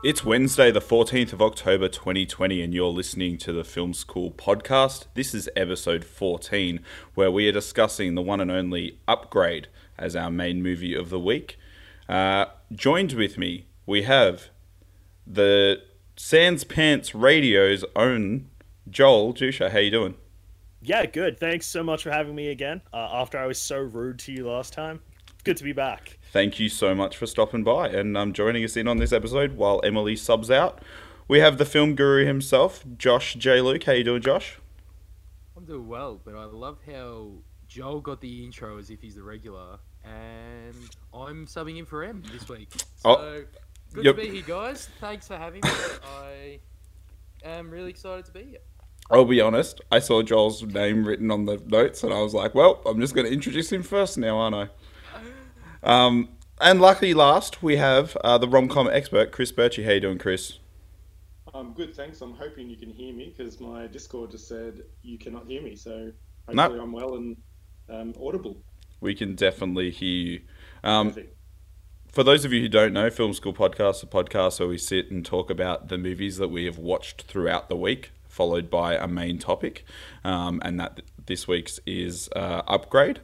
It's Wednesday, the 14th of October 2020, and you're listening to the Film School podcast. This is episode 14, where we are discussing the one and only Upgrade as our main movie of the week. Uh, joined with me, we have the Sans Pants Radio's own Joel Duscher. How you doing? Yeah, good. Thanks so much for having me again. Uh, after I was so rude to you last time, good to be back thank you so much for stopping by and um, joining us in on this episode while Emily subs out. We have the film guru himself, Josh J. Luke. How you doing, Josh? I'm doing well, but I love how Joel got the intro as if he's the regular, and I'm subbing in for M this week. Oh, so oh, good yep. to be here, guys. Thanks for having me. I am really excited to be here. I'll be honest. I saw Joel's name written on the notes, and I was like, "Well, I'm just going to introduce him first now, aren't I?" Um, and luckily, last we have uh, the rom com expert, Chris Birchie. How you doing, Chris? I'm good, thanks. I'm hoping you can hear me because my Discord just said you cannot hear me. So hopefully nope. I'm well and um, audible. We can definitely hear you. Um, for those of you who don't know, Film School Podcast, a podcast where we sit and talk about the movies that we have watched throughout the week, followed by a main topic, um, and that this week's is uh, Upgrade.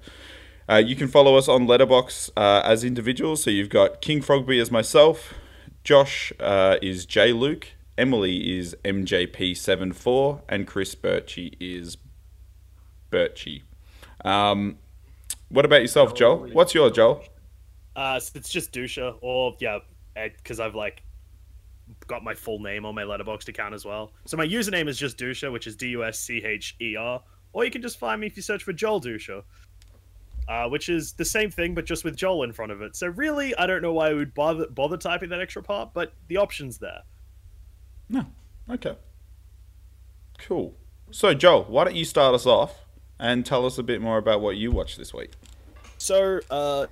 Uh, you can follow us on Letterboxd uh, as individuals. So you've got King Frogby as myself, Josh uh, is J Luke, Emily is MJP74, and Chris Birchie is Birchie. Um, what about yourself, Joel? What's your Joel? Uh, it's just Duscher, or yeah, because I've like got my full name on my Letterboxd account as well. So my username is just Duscher, which is D U S C H E R, or you can just find me if you search for Joel Duscher uh, which is the same thing but just with Joel in front of it. So really, I don't know why I would bother bother typing that extra part, but the option's there. No, okay, cool. So Joel, why don't you start us off and tell us a bit more about what you watched this week? So, uh,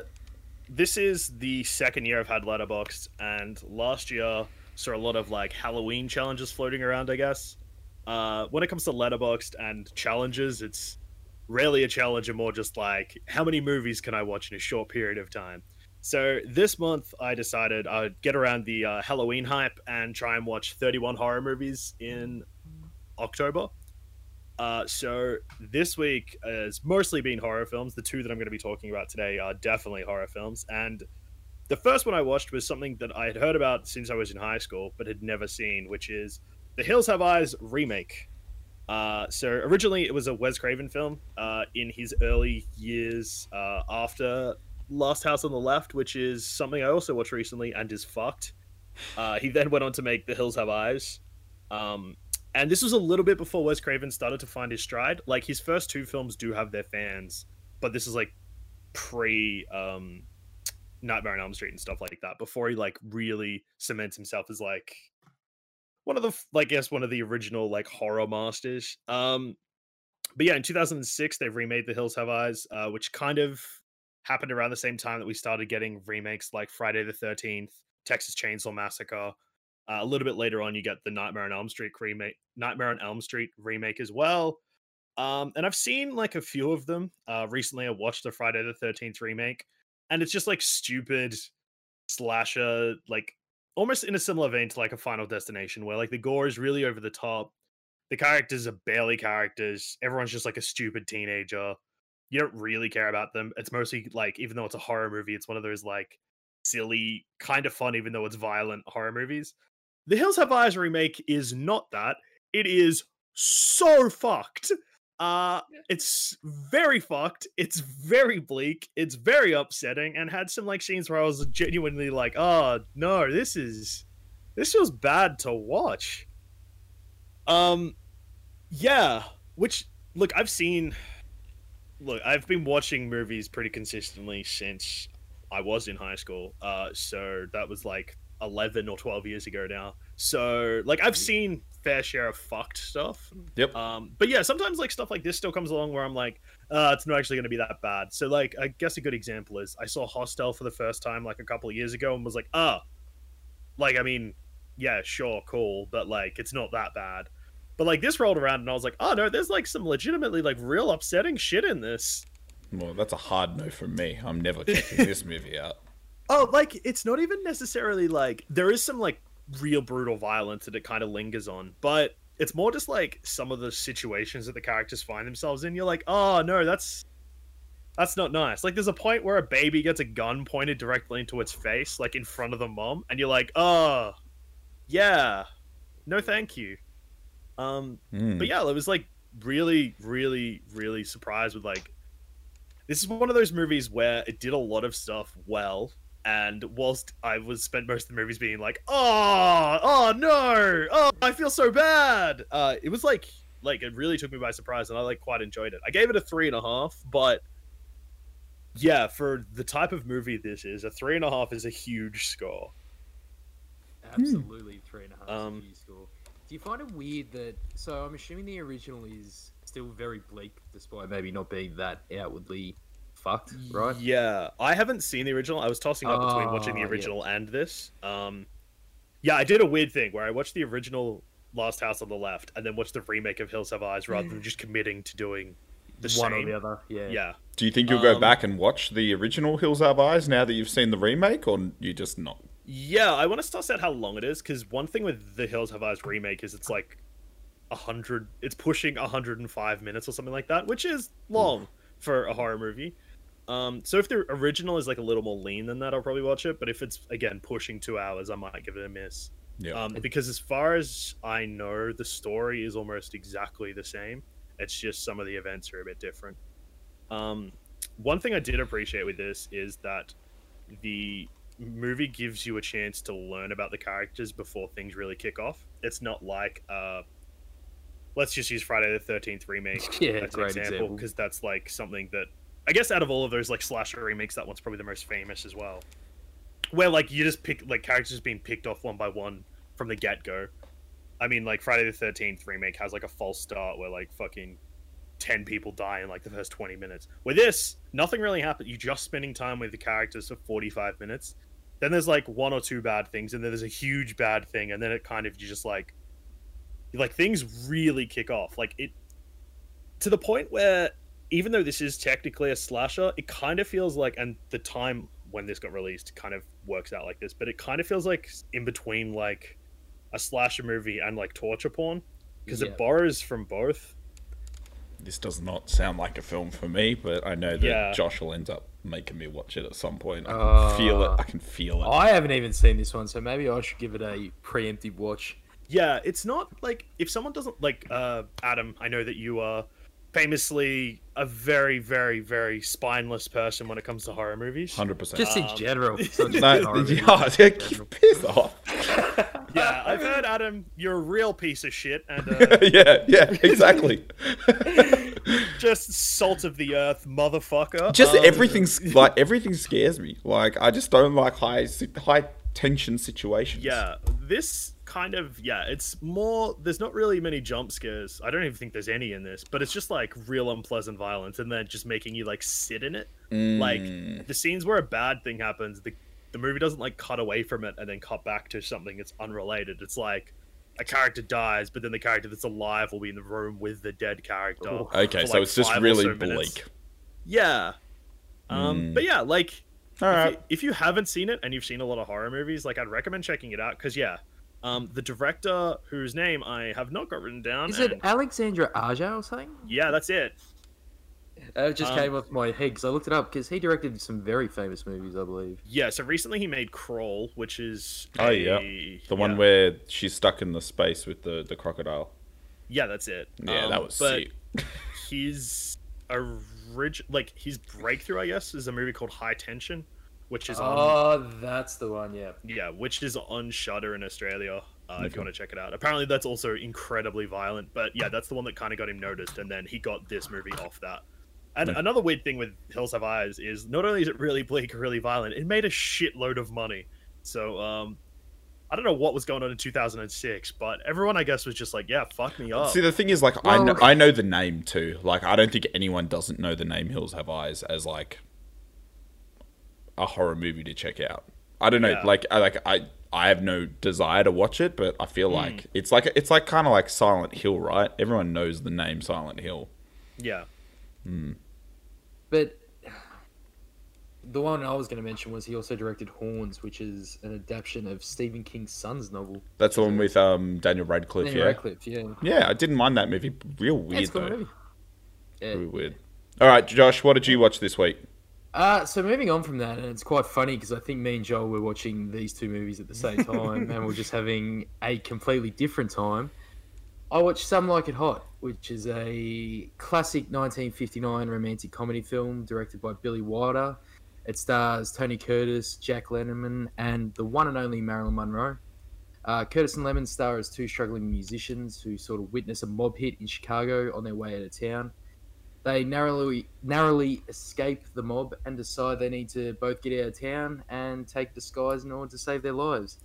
this is the second year I've had Letterboxd, and last year saw a lot of like Halloween challenges floating around. I guess. Uh, when it comes to Letterboxd and challenges, it's rarely a challenge and more just like how many movies can I watch in a short period of time. So this month I decided I'd get around the uh, Halloween hype and try and watch 31 horror movies in October. Uh, so this week has mostly been horror films. The two that I'm going to be talking about today are definitely horror films. And the first one I watched was something that I had heard about since I was in high school, but had never seen, which is The Hills Have Eyes remake. Uh, so originally it was a Wes Craven film uh, in his early years uh, after Last House on the Left, which is something I also watched recently and is fucked. Uh, he then went on to make The Hills Have Eyes. Um, and this was a little bit before Wes Craven started to find his stride. Like his first two films do have their fans, but this is like pre um, Nightmare on Elm Street and stuff like that. Before he like really cements himself as like one of the like I guess one of the original like horror masters. Um, but yeah, in 2006 they've remade The Hills Have Eyes, uh, which kind of happened around the same time that we started getting remakes like Friday the 13th, Texas Chainsaw Massacre. Uh, a little bit later on, you get the Nightmare on Elm Street remake, Nightmare on Elm Street remake as well. Um, and I've seen like a few of them. Uh, recently, I watched the Friday the 13th remake, and it's just like stupid slasher, like almost in a similar vein to like a Final Destination, where like the gore is really over the top. The characters are barely characters. Everyone's just like a stupid teenager. You don't really care about them. It's mostly like, even though it's a horror movie, it's one of those like silly, kind of fun, even though it's violent horror movies. The Hills Have Eyes remake is not that. It is so fucked. Uh, it's very fucked. It's very bleak. It's very upsetting, and had some like scenes where I was genuinely like, "Oh no, this is this feels bad to watch." Um, yeah. Which look, I've seen. Look, I've been watching movies pretty consistently since I was in high school. Uh, so that was like eleven or twelve years ago now. So like I've seen fair share of fucked stuff. Yep. Um, but yeah, sometimes like stuff like this still comes along where I'm like, uh, it's not actually going to be that bad. So like, I guess a good example is I saw Hostel for the first time like a couple of years ago and was like, ah, oh. like I mean, yeah, sure, cool, but like it's not that bad. But like this rolled around and I was like, oh no, there's like some legitimately like real upsetting shit in this. Well, that's a hard no from me. I'm never checking this movie out. Oh, like it's not even necessarily like there is some like real brutal violence that it kind of lingers on. But it's more just like some of the situations that the characters find themselves in. You're like, oh no, that's that's not nice. Like there's a point where a baby gets a gun pointed directly into its face, like in front of the mom, and you're like, oh yeah, no thank you. Um, mm. but yeah, it was like really, really, really surprised with like this is one of those movies where it did a lot of stuff well and whilst I was spent most of the movies being like, oh, oh no, oh, I feel so bad. Uh, it was like, like it really took me by surprise, and I like quite enjoyed it. I gave it a three and a half, but yeah, for the type of movie this is, a three and a half is a huge score. Absolutely, three and a half um, is a huge score. Do you find it weird that? So I'm assuming the original is still very bleak, despite maybe not being that outwardly fucked, right? Yeah, I haven't seen the original. I was tossing up between watching the ah, original yeah. and this. Um, yeah, I did a weird thing where I watched the original Last House on the Left and then watched the remake of Hills Have Eyes rather than mm. just committing to doing the one same. or the other. Yeah. Yeah. Do you think you'll go um, back and watch the original Hills Have Eyes now that you've seen the remake, or you just not? Yeah, I want to suss out how long it is because one thing with the Hills Have Eyes remake is it's like a hundred. It's pushing hundred and five minutes or something like that, which is long for a horror movie. Um, so if the original is like a little more lean than that, I'll probably watch it. But if it's again pushing two hours, I might give it a miss. Yeah. Um, because as far as I know, the story is almost exactly the same. It's just some of the events are a bit different. Um, one thing I did appreciate with this is that the movie gives you a chance to learn about the characters before things really kick off. It's not like uh, let's just use Friday the Thirteenth remake yeah, as an example because that's like something that I guess out of all of those like slasher remakes, that one's probably the most famous as well. Where like you just pick like characters being picked off one by one from the get go. I mean, like Friday the Thirteenth remake has like a false start where like fucking ten people die in like the first twenty minutes. With this, nothing really happened. You're just spending time with the characters for forty five minutes. Then there's like one or two bad things, and then there's a huge bad thing, and then it kind of you just like like things really kick off. Like it to the point where even though this is technically a slasher, it kind of feels like, and the time when this got released kind of works out like this, but it kind of feels like in between like a slasher movie and like torture porn because yeah. it borrows from both. This does not sound like a film for me, but I know that yeah. Josh will end up making me watch it at some point. I can uh, feel it. I can feel it. I haven't even seen this one, so maybe I should give it a preemptive watch. Yeah, it's not like if someone doesn't like uh Adam, I know that you are famously a very, very, very spineless person when it comes to horror movies. Hundred percent. Just in um, general. no, yeah, yeah piss off. yeah, I've heard Adam, you're a real piece of shit, and uh, yeah, yeah, exactly. just salt of the earth, motherfucker. Just um, everything's like everything scares me. Like I just don't like high high tension situations. Yeah, this kind of yeah, it's more. There's not really many jump scares. I don't even think there's any in this, but it's just like real unpleasant violence, and then just making you like sit in it. Mm. Like the scenes where a bad thing happens, the the movie doesn't like cut away from it and then cut back to something that's unrelated. It's like a character dies, but then the character that's alive will be in the room with the dead character. Okay, so like it's just really so bleak. Minutes. Yeah. Um, mm. But yeah, like if, you, if, you, haven't seen it and you've seen a lot of horror movies, like I'd recommend checking it out because yeah, um, the director, whose name I have not got written down, is and... it Alexandre Aja or something? Yeah, that's it. It just um, came off my head because I looked it up because he directed some very famous movies, I believe. Yeah, so recently he made Crawl, which is oh a, yeah, the yeah. one where she's stuck in the space with the the crocodile. Yeah, that's it. Yeah, um, that was but sick. his original, like his breakthrough, I guess, is a movie called High Tension, which is on oh, on, that's the one. Yeah, yeah, which is on Shudder in Australia. Uh, okay. If you want to check it out, apparently that's also incredibly violent. But yeah, that's the one that kind of got him noticed, and then he got this movie off that. And okay. another weird thing with Hills Have Eyes is not only is it really bleak, really violent, it made a shitload of money. So um, I don't know what was going on in 2006, but everyone I guess was just like, "Yeah, fuck me up." See, the thing is, like, well, I know, I know the name too. Like, I don't think anyone doesn't know the name Hills Have Eyes as like a horror movie to check out. I don't know, yeah. like I like I I have no desire to watch it, but I feel mm. like it's like it's like kind of like Silent Hill, right? Everyone knows the name Silent Hill. Yeah. Mm. But the one I was going to mention was he also directed Horns, which is an adaptation of Stephen King's son's novel. That's the one with um, Daniel Radcliffe. Daniel yeah, Radcliffe. Yeah, yeah. I didn't mind that movie. Real weird yeah, it's a cool though. movie. Yeah. Real weird. All right, Josh, what did you watch this week? Uh, so moving on from that, and it's quite funny because I think me and Joel were watching these two movies at the same time, and we're just having a completely different time. I watched Some Like It Hot, which is a classic 1959 romantic comedy film directed by Billy Wilder. It stars Tony Curtis, Jack Lemmon, and the one and only Marilyn Monroe. Uh, Curtis and Lemmon star as two struggling musicians who sort of witness a mob hit in Chicago on their way out of town. They narrowly narrowly escape the mob and decide they need to both get out of town and take disguise in order to save their lives.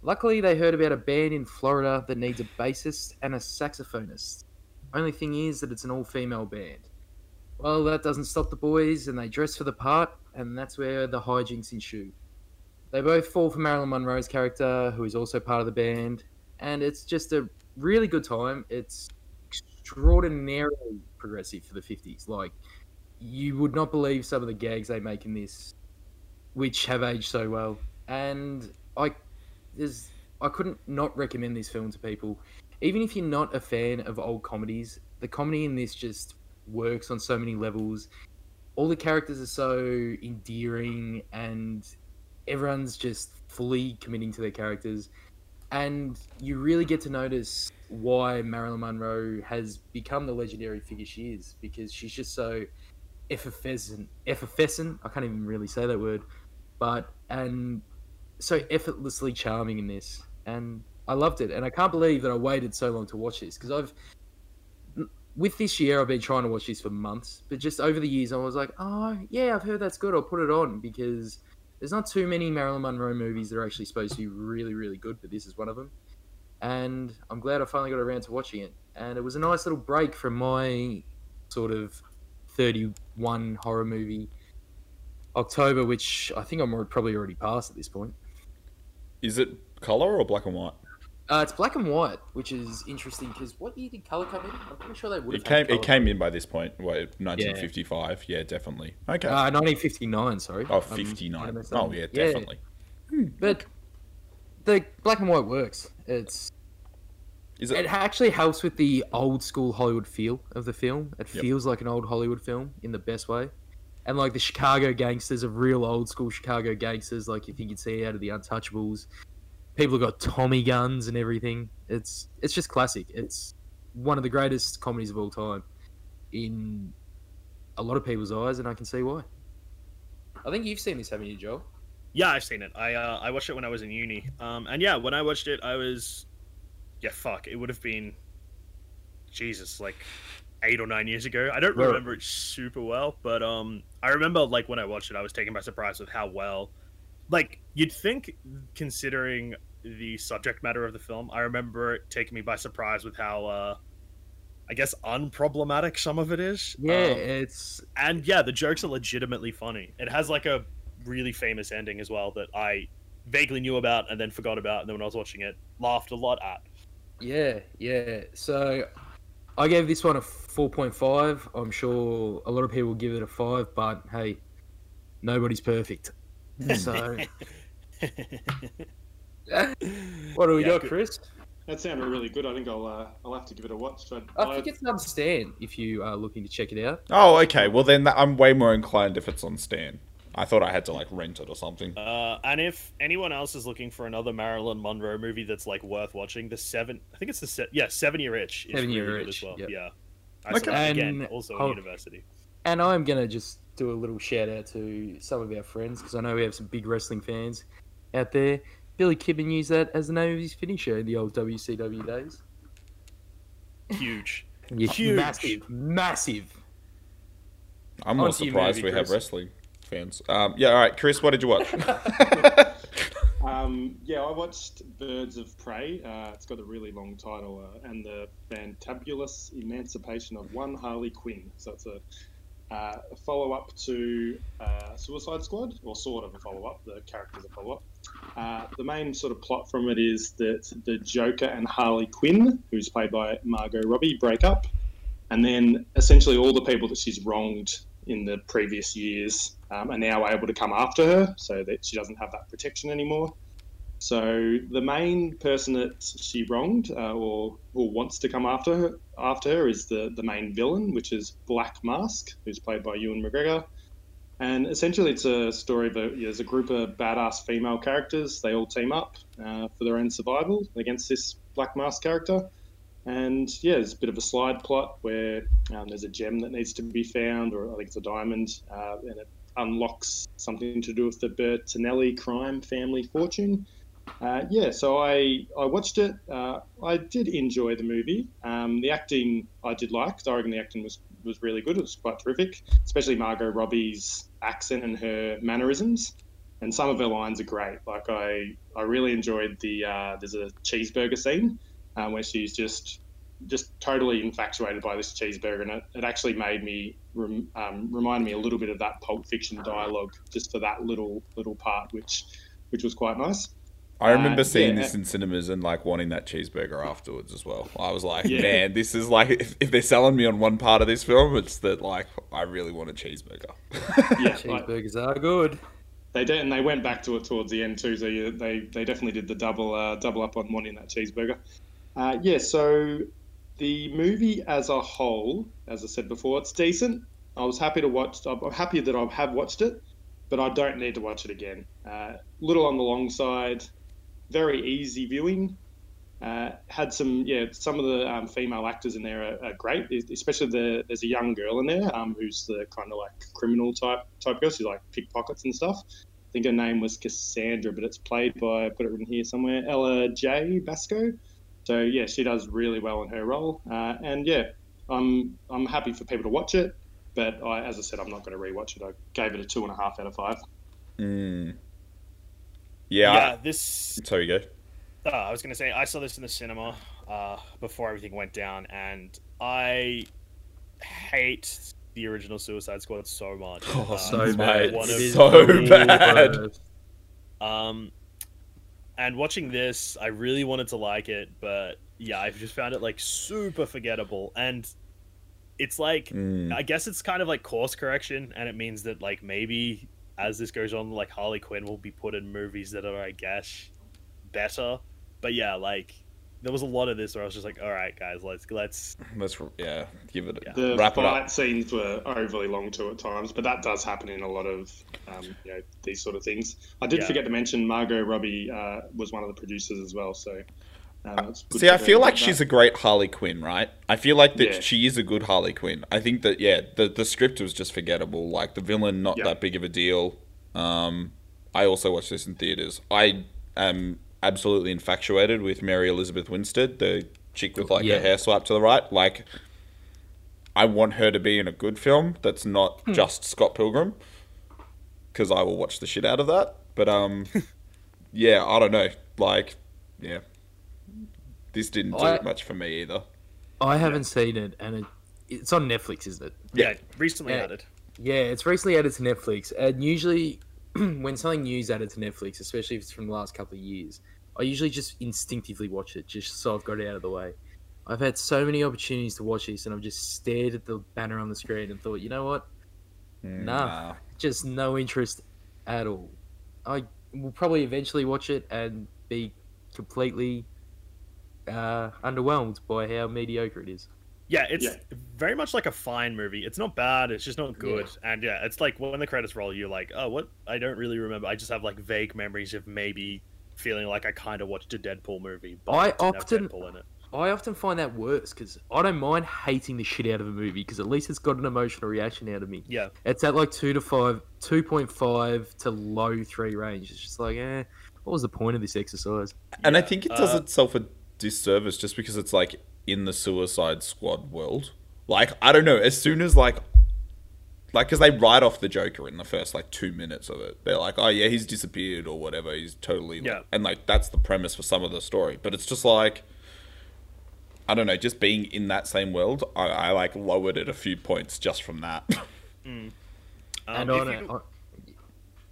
Luckily, they heard about a band in Florida that needs a bassist and a saxophonist. Only thing is that it's an all female band. Well, that doesn't stop the boys, and they dress for the part, and that's where the hijinks ensue. They both fall for Marilyn Monroe's character, who is also part of the band, and it's just a really good time. It's extraordinarily progressive for the 50s. Like, you would not believe some of the gags they make in this, which have aged so well. And I, there's, I couldn't not recommend this film to people. Even if you're not a fan of old comedies, the comedy in this just works on so many levels. All the characters are so endearing, and everyone's just fully committing to their characters. And you really get to notice why Marilyn Monroe has become the legendary figure she is because she's just so effervescent. Effervescent. I can't even really say that word, but and so effortlessly charming in this, and I loved it. And I can't believe that I waited so long to watch this because I've with this year I've been trying to watch this for months, but just over the years I was like, oh yeah, I've heard that's good. I'll put it on because there's not too many Marilyn Monroe movies that are actually supposed to be really, really good, but this is one of them. And I'm glad I finally got around to watching it. And it was a nice little break from my sort of 31 horror movie October, which I think I'm probably already past at this point. Is it color or black and white? Uh, it's black and white, which is interesting because what year did color come in? I'm pretty sure they would. It came. It came in by this point. What, 1955? Yeah, yeah definitely. Okay. Uh, 1959. Sorry. Oh, 59. Um, oh, yeah, definitely. Yeah. But the black and white works. It's. Is it... it actually helps with the old school Hollywood feel of the film. It yep. feels like an old Hollywood film in the best way. And like the Chicago gangsters of real old school Chicago gangsters, like you think you'd see out of the Untouchables, people have got Tommy guns and everything. It's it's just classic. It's one of the greatest comedies of all time in a lot of people's eyes, and I can see why. I think you've seen this, haven't you, Joe? Yeah, I've seen it. I uh, I watched it when I was in uni. Um, and yeah, when I watched it, I was, yeah, fuck, it would have been, Jesus, like eight or nine years ago. I don't right. remember it super well, but um, I remember like when I watched it, I was taken by surprise with how well like you'd think considering the subject matter of the film i remember it taking me by surprise with how uh i guess unproblematic some of it is yeah um, it's and yeah the jokes are legitimately funny it has like a really famous ending as well that i vaguely knew about and then forgot about and then when i was watching it laughed a lot at yeah yeah so i gave this one a 4.5 i'm sure a lot of people will give it a 5 but hey nobody's perfect so, what do we yeah, got, good. Chris? That sounded really good. I think I'll uh, I'll have to give it a watch. I, I think it's on Stan if you are looking to check it out. Oh, okay. Well, then I'm way more inclined if it's on Stan. I thought I had to like rent it or something. Uh, and if anyone else is looking for another Marilyn Monroe movie that's like worth watching, the seven, I think it's the se- yeah, Seven Year Itch is seven really year good itch, as well. Yep. Yeah, I okay. and, again also in university. And I'm gonna just do a little shout out to some of our friends because I know we have some big wrestling fans out there. Billy Kidman used that as the name of his finisher in the old WCW days. Huge. yeah, Huge. Massive. Massive. I'm more surprised movie, we Chris. have wrestling fans. Um, yeah, all right, Chris, what did you watch? um, yeah, I watched Birds of Prey. Uh, it's got a really long title, uh, and the fantabulous emancipation of one Harley Quinn. So it's a uh, follow up to uh, Suicide Squad, or sort of a follow up. The characters a follow up. Uh, the main sort of plot from it is that the Joker and Harley Quinn, who's played by Margot Robbie, break up, and then essentially all the people that she's wronged in the previous years um, are now able to come after her, so that she doesn't have that protection anymore. So the main person that she wronged uh, or, or wants to come after her after her is the, the main villain, which is Black Mask, who's played by Ewan McGregor. And essentially, it's a story of a, there's a group of badass female characters. They all team up uh, for their own survival against this Black Mask character. And yeah, there's a bit of a slide plot where um, there's a gem that needs to be found, or I think it's a diamond, uh, and it unlocks something to do with the Bertinelli crime family fortune. Uh, yeah, so I, I watched it. Uh, I did enjoy the movie. Um, the acting I did like. I reckon the acting was, was really good. It was quite terrific, especially Margot Robbie's accent and her mannerisms. And some of her lines are great. Like I, I really enjoyed the. Uh, there's a cheeseburger scene uh, where she's just just totally infatuated by this cheeseburger, and it, it actually made me rem, um, remind me a little bit of that Pulp Fiction dialogue, just for that little little part, which which was quite nice. I remember uh, seeing yeah. this in cinemas and like wanting that cheeseburger afterwards as well. I was like, yeah. man, this is like if, if, they're selling me on one part of this film, it's that like I really want a cheeseburger. yeah, cheeseburgers like, are good. They did, and they went back to it towards the end too. So they they definitely did the double uh, double up on wanting that cheeseburger. Uh, yeah, so the movie as a whole, as I said before, it's decent. I was happy to watch. I'm happy that I have watched it, but I don't need to watch it again. Uh, little on the long side very easy viewing. Uh, had some, yeah, some of the um, female actors in there are, are, great. Especially the there's a young girl in there um, who's the kind of like criminal type type girl. She's like pickpockets and stuff. I think her name was Cassandra, but it's played by I've got it in here somewhere. Ella Jay Basco. So yeah, she does really well in her role. Uh, and yeah, I'm I'm happy for people to watch it. But I, as I said, I'm not going to rewatch it. I gave it a two and a half out of five. Mm. Yeah. Yeah. This. Sorry, go. Uh, I was gonna say I saw this in the cinema uh, before everything went down, and I hate the original Suicide Squad so much. Oh, uh, so bad! So bad. Um, and watching this, I really wanted to like it, but yeah, I've just found it like super forgettable, and it's like mm. I guess it's kind of like course correction, and it means that like maybe as this goes on, like Harley Quinn will be put in movies that are, I guess, better. But yeah, like there was a lot of this where I was just like, all right, guys, let's let's let's yeah give it yeah. the wrap fight scenes were overly long too at times, but that does happen in a lot of um, you know these sort of things. I did yeah. forget to mention Margot Robbie uh, was one of the producers as well, so uh, See, I feel like she's a great Harley Quinn, right? I feel like that yeah. she is a good Harley Quinn. I think that yeah, the the script was just forgettable. Like the villain, not that big of a deal. Um, I also watched this in theaters. I am absolutely infatuated with Mary Elizabeth Winstead, the chick with like yeah. her hair swipe to the right. Like, I want her to be in a good film that's not hmm. just Scott Pilgrim, because I will watch the shit out of that. But um, yeah, I don't know. Like, yeah, this didn't do I, much for me either. I haven't seen it, and it, it's on Netflix, isn't it? Yeah, recently yeah. added. Yeah, it's recently added to Netflix, and usually when something new's added to Netflix, especially if it's from the last couple of years, I usually just instinctively watch it, just so I've got it out of the way. I've had so many opportunities to watch this, and I've just stared at the banner on the screen and thought, you know what? Mm, nah, nah, just no interest at all. I will probably eventually watch it and be completely uh, underwhelmed by how mediocre it is. Yeah, it's yeah. very much like a fine movie. It's not bad. It's just not good. Yeah. And yeah, it's like when the credits roll, you're like, oh, what? I don't really remember. I just have like vague memories of maybe feeling like I kind of watched a Deadpool movie. But I often, I often find that worse because I don't mind hating the shit out of a movie because at least it's got an emotional reaction out of me. Yeah, it's at like two to five, two point five to low three range. It's just like, eh, what was the point of this exercise? And yeah. I think it does uh, itself a disservice just because it's like in the Suicide Squad world. Like I don't know. As soon as like like because they write off the Joker in the first like two minutes of it. They're like, oh yeah, he's disappeared or whatever. He's totally yeah. And like that's the premise for some of the story. But it's just like I don't know. Just being in that same world, I, I like lowered it a few points just from that. mm. um, and on a, on,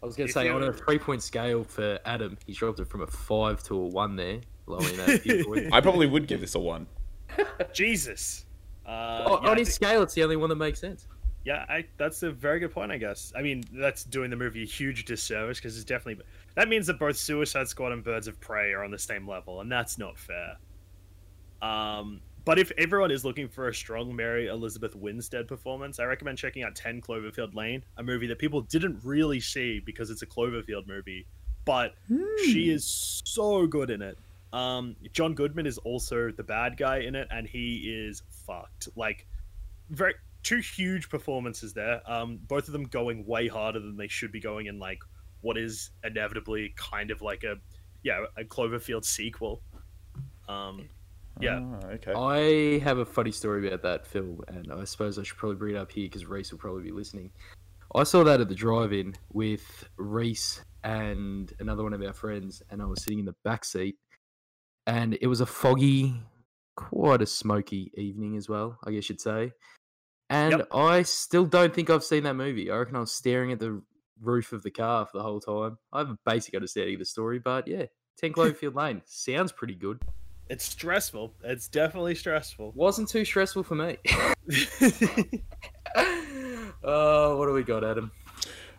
I was going to say on a three point scale for Adam, he dropped it from a five to a one there. I probably would give this a one. Jesus. Uh, yeah, on his scale, it's the only one that makes sense. Yeah, I, that's a very good point. I guess. I mean, that's doing the movie a huge disservice because it's definitely that means that both Suicide Squad and Birds of Prey are on the same level, and that's not fair. Um, but if everyone is looking for a strong Mary Elizabeth Winstead performance, I recommend checking out 10 Cloverfield Lane, a movie that people didn't really see because it's a Cloverfield movie, but mm. she is so good in it. Um, John Goodman is also the bad guy in it, and he is fucked. Like, very two huge performances there. Um, both of them going way harder than they should be going in like what is inevitably kind of like a yeah a Cloverfield sequel. Um, yeah. Oh, okay. I have a funny story about that film, and I suppose I should probably bring it up here because Reese will probably be listening. I saw that at the drive-in with Reese and another one of our friends, and I was sitting in the back seat, and it was a foggy, quite a smoky evening as well, I guess you'd say. And yep. I still don't think I've seen that movie. I reckon I was staring at the roof of the car for the whole time. I have a basic understanding of the story, but yeah, 10 Cloverfield Lane sounds pretty good. It's stressful. It's definitely stressful. Wasn't too stressful for me. oh, what do we got, Adam?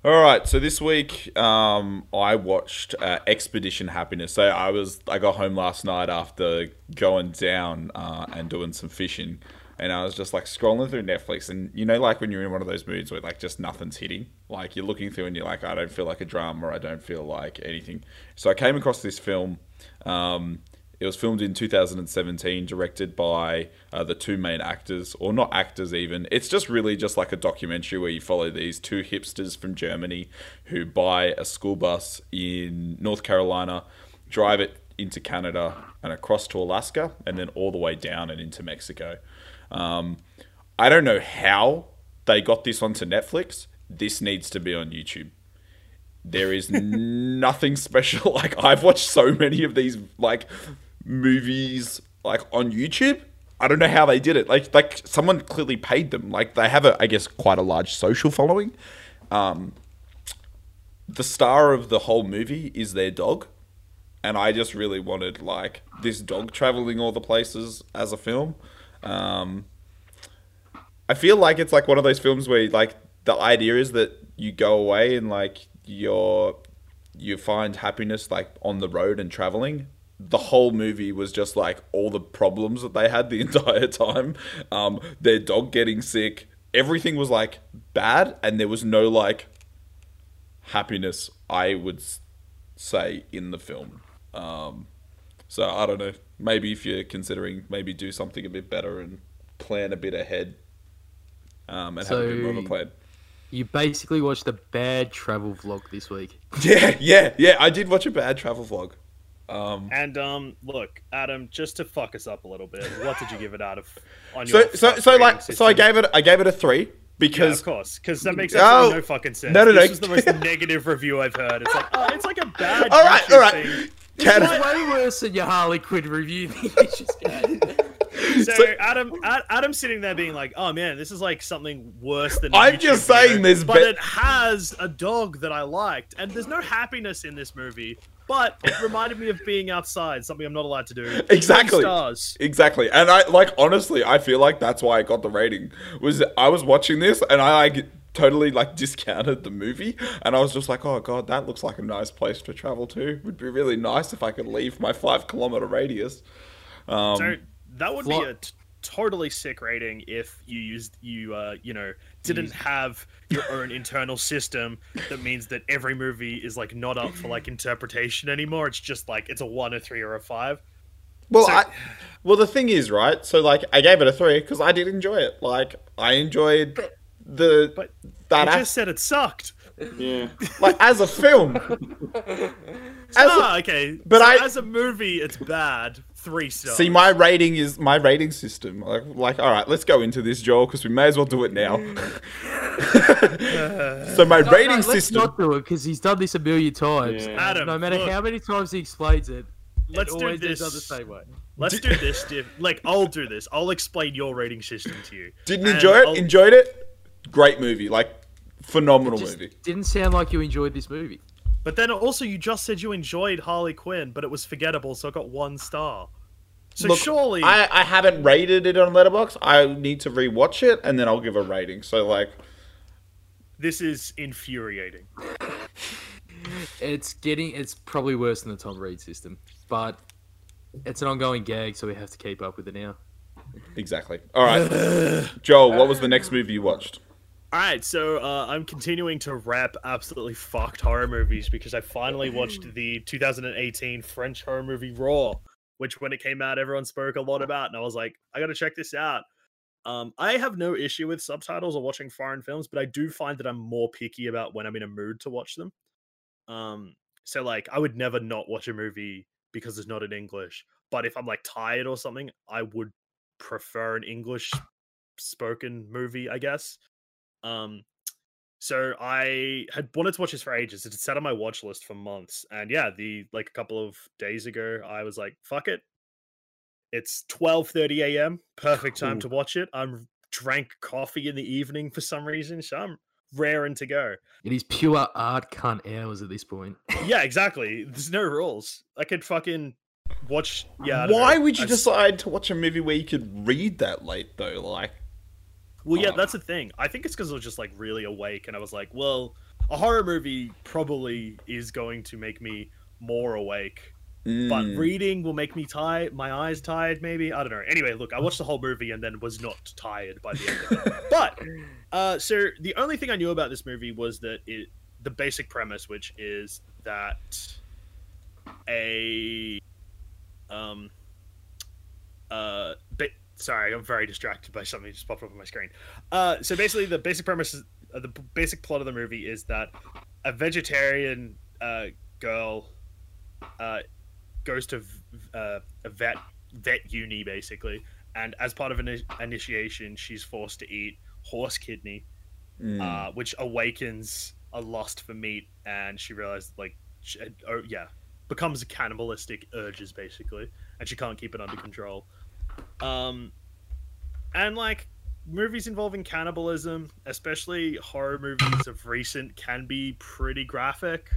All right, so this week um, I watched uh, Expedition Happiness. So I was I got home last night after going down uh, and doing some fishing, and I was just like scrolling through Netflix, and you know, like when you're in one of those moods where like just nothing's hitting, like you're looking through and you're like, I don't feel like a drama, I don't feel like anything. So I came across this film. Um, it was filmed in 2017, directed by uh, the two main actors, or not actors even. It's just really just like a documentary where you follow these two hipsters from Germany who buy a school bus in North Carolina, drive it into Canada and across to Alaska, and then all the way down and into Mexico. Um, I don't know how they got this onto Netflix. This needs to be on YouTube. There is nothing special. Like I've watched so many of these like movies like on YouTube. I don't know how they did it. Like like someone clearly paid them. Like they have a I guess quite a large social following. Um, the star of the whole movie is their dog, and I just really wanted like this dog traveling all the places as a film. Um, I feel like it's like one of those films where like the idea is that you go away and like you're you find happiness like on the road and traveling the whole movie was just like all the problems that they had the entire time. Um, their dog getting sick, everything was like bad, and there was no like happiness. I would say in the film. Um, so I don't know. Maybe if you're considering, maybe do something a bit better and plan a bit ahead, um, and so have a bit more of a plan. You basically watched a bad travel vlog this week. Yeah, yeah, yeah. I did watch a bad travel vlog. Um, and um, look, Adam, just to fuck us up a little bit, what did you give it out of? On so, so, so, like, system? so I gave it, I gave it a three because, yeah, of course, because that makes oh, no fucking sense. No, no, no. This is the most negative review I've heard. It's like, oh, it's like a bad. all right, all right. Thing. It's way worse than your Harley Quinn review. so, so Adam, Adam sitting there being like, "Oh man, this is like something worse than." I'm just saying this, but it has a dog that I liked, and there's no happiness in this movie. But it reminded me of being outside, something I'm not allowed to do. Exactly. Stars. Exactly, and I like honestly, I feel like that's why I got the rating. Was I was watching this and I like totally like discounted the movie and I was just like, oh god, that looks like a nice place to travel to. It would be really nice if I could leave my five kilometer radius. Um, so that would be a t- totally sick rating if you used you uh you know didn't have your own internal system that means that every movie is like not up for like interpretation anymore. It's just like it's a one a three or a five. Well so, I, well the thing is right so like i gave it a three because i did enjoy it. Like i enjoyed the but that you just said it sucked. Yeah. Like as a film. As oh, a, okay. But so I, as a movie it's bad three stars. See, my rating is my rating system. Like, like all right, let's go into this, Joel, because we may as well do it now. so my no, rating no, system. Let's not do it because he's done this a million times. Yeah. Adam, no matter look, how many times he explains it, let's it do this the same way. Let's do this. Like, I'll do this. I'll explain your rating system to you. Didn't enjoy it. I'll... Enjoyed it. Great movie. Like, phenomenal movie. Didn't sound like you enjoyed this movie. But then also, you just said you enjoyed Harley Quinn, but it was forgettable, so it got one star. So Look, surely, I, I haven't rated it on Letterboxd. I need to rewatch it, and then I'll give a rating. So like, this is infuriating. it's getting. It's probably worse than the Tom Reed system, but it's an ongoing gag, so we have to keep up with it now. Exactly. All right, Joel. What was the next movie you watched? All right, so uh, I'm continuing to wrap absolutely fucked horror movies because I finally watched the 2018 French horror movie Raw, which when it came out, everyone spoke a lot about, and I was like, I got to check this out. Um, I have no issue with subtitles or watching foreign films, but I do find that I'm more picky about when I'm in a mood to watch them. Um, so like, I would never not watch a movie because it's not in English. But if I'm like tired or something, I would prefer an English spoken movie, I guess. Um, so I had wanted to watch this for ages. It had sat on my watch list for months, and yeah, the like a couple of days ago, I was like, "Fuck it." It's twelve thirty a.m. Perfect time Ooh. to watch it. I'm drank coffee in the evening for some reason, so I'm raring to go. It is pure art cunt hours at this point. yeah, exactly. There's no rules. I could fucking watch. Yeah. Why know. would you I... decide to watch a movie where you could read that late though? Like, well, yeah, that's the thing. I think it's because I was just like really awake, and I was like, well, a horror movie probably is going to make me more awake. Mm. But reading will make me tired, my eyes tired, maybe. I don't know. Anyway, look, I watched the whole movie and then was not tired by the end of it. but, uh, so the only thing I knew about this movie was that it, the basic premise, which is that a, um, uh, sorry, I'm very distracted by something just popped up on my screen. Uh, so basically, the basic premise, is, uh, the basic plot of the movie is that a vegetarian uh, girl uh, goes to uh, a vet vet uni basically, and as part of an initiation, she's forced to eat horse kidney, mm. which awakens a lust for meat, and she realizes like, she, oh yeah, becomes cannibalistic urges basically, and she can't keep it under control. Um, and like movies involving cannibalism, especially horror movies of recent, can be pretty graphic.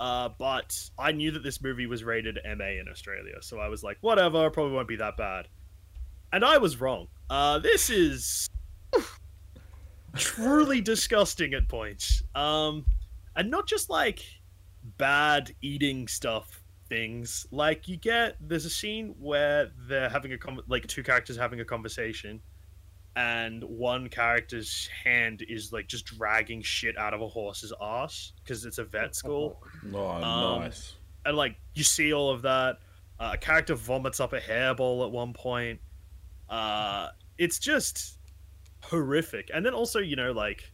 Uh, but I knew that this movie was rated MA in Australia, so I was like, whatever, probably won't be that bad. And I was wrong. Uh, this is truly disgusting at points. Um, and not just like bad eating stuff things. Like you get there's a scene where they're having a con- like two characters having a conversation, and one character's hand is like just dragging shit out of a horse's ass because it's a vet school. Oh, um, nice. And like you see all of that. Uh, a character vomits up a hairball at one point. Uh, it's just horrific. And then also, you know, like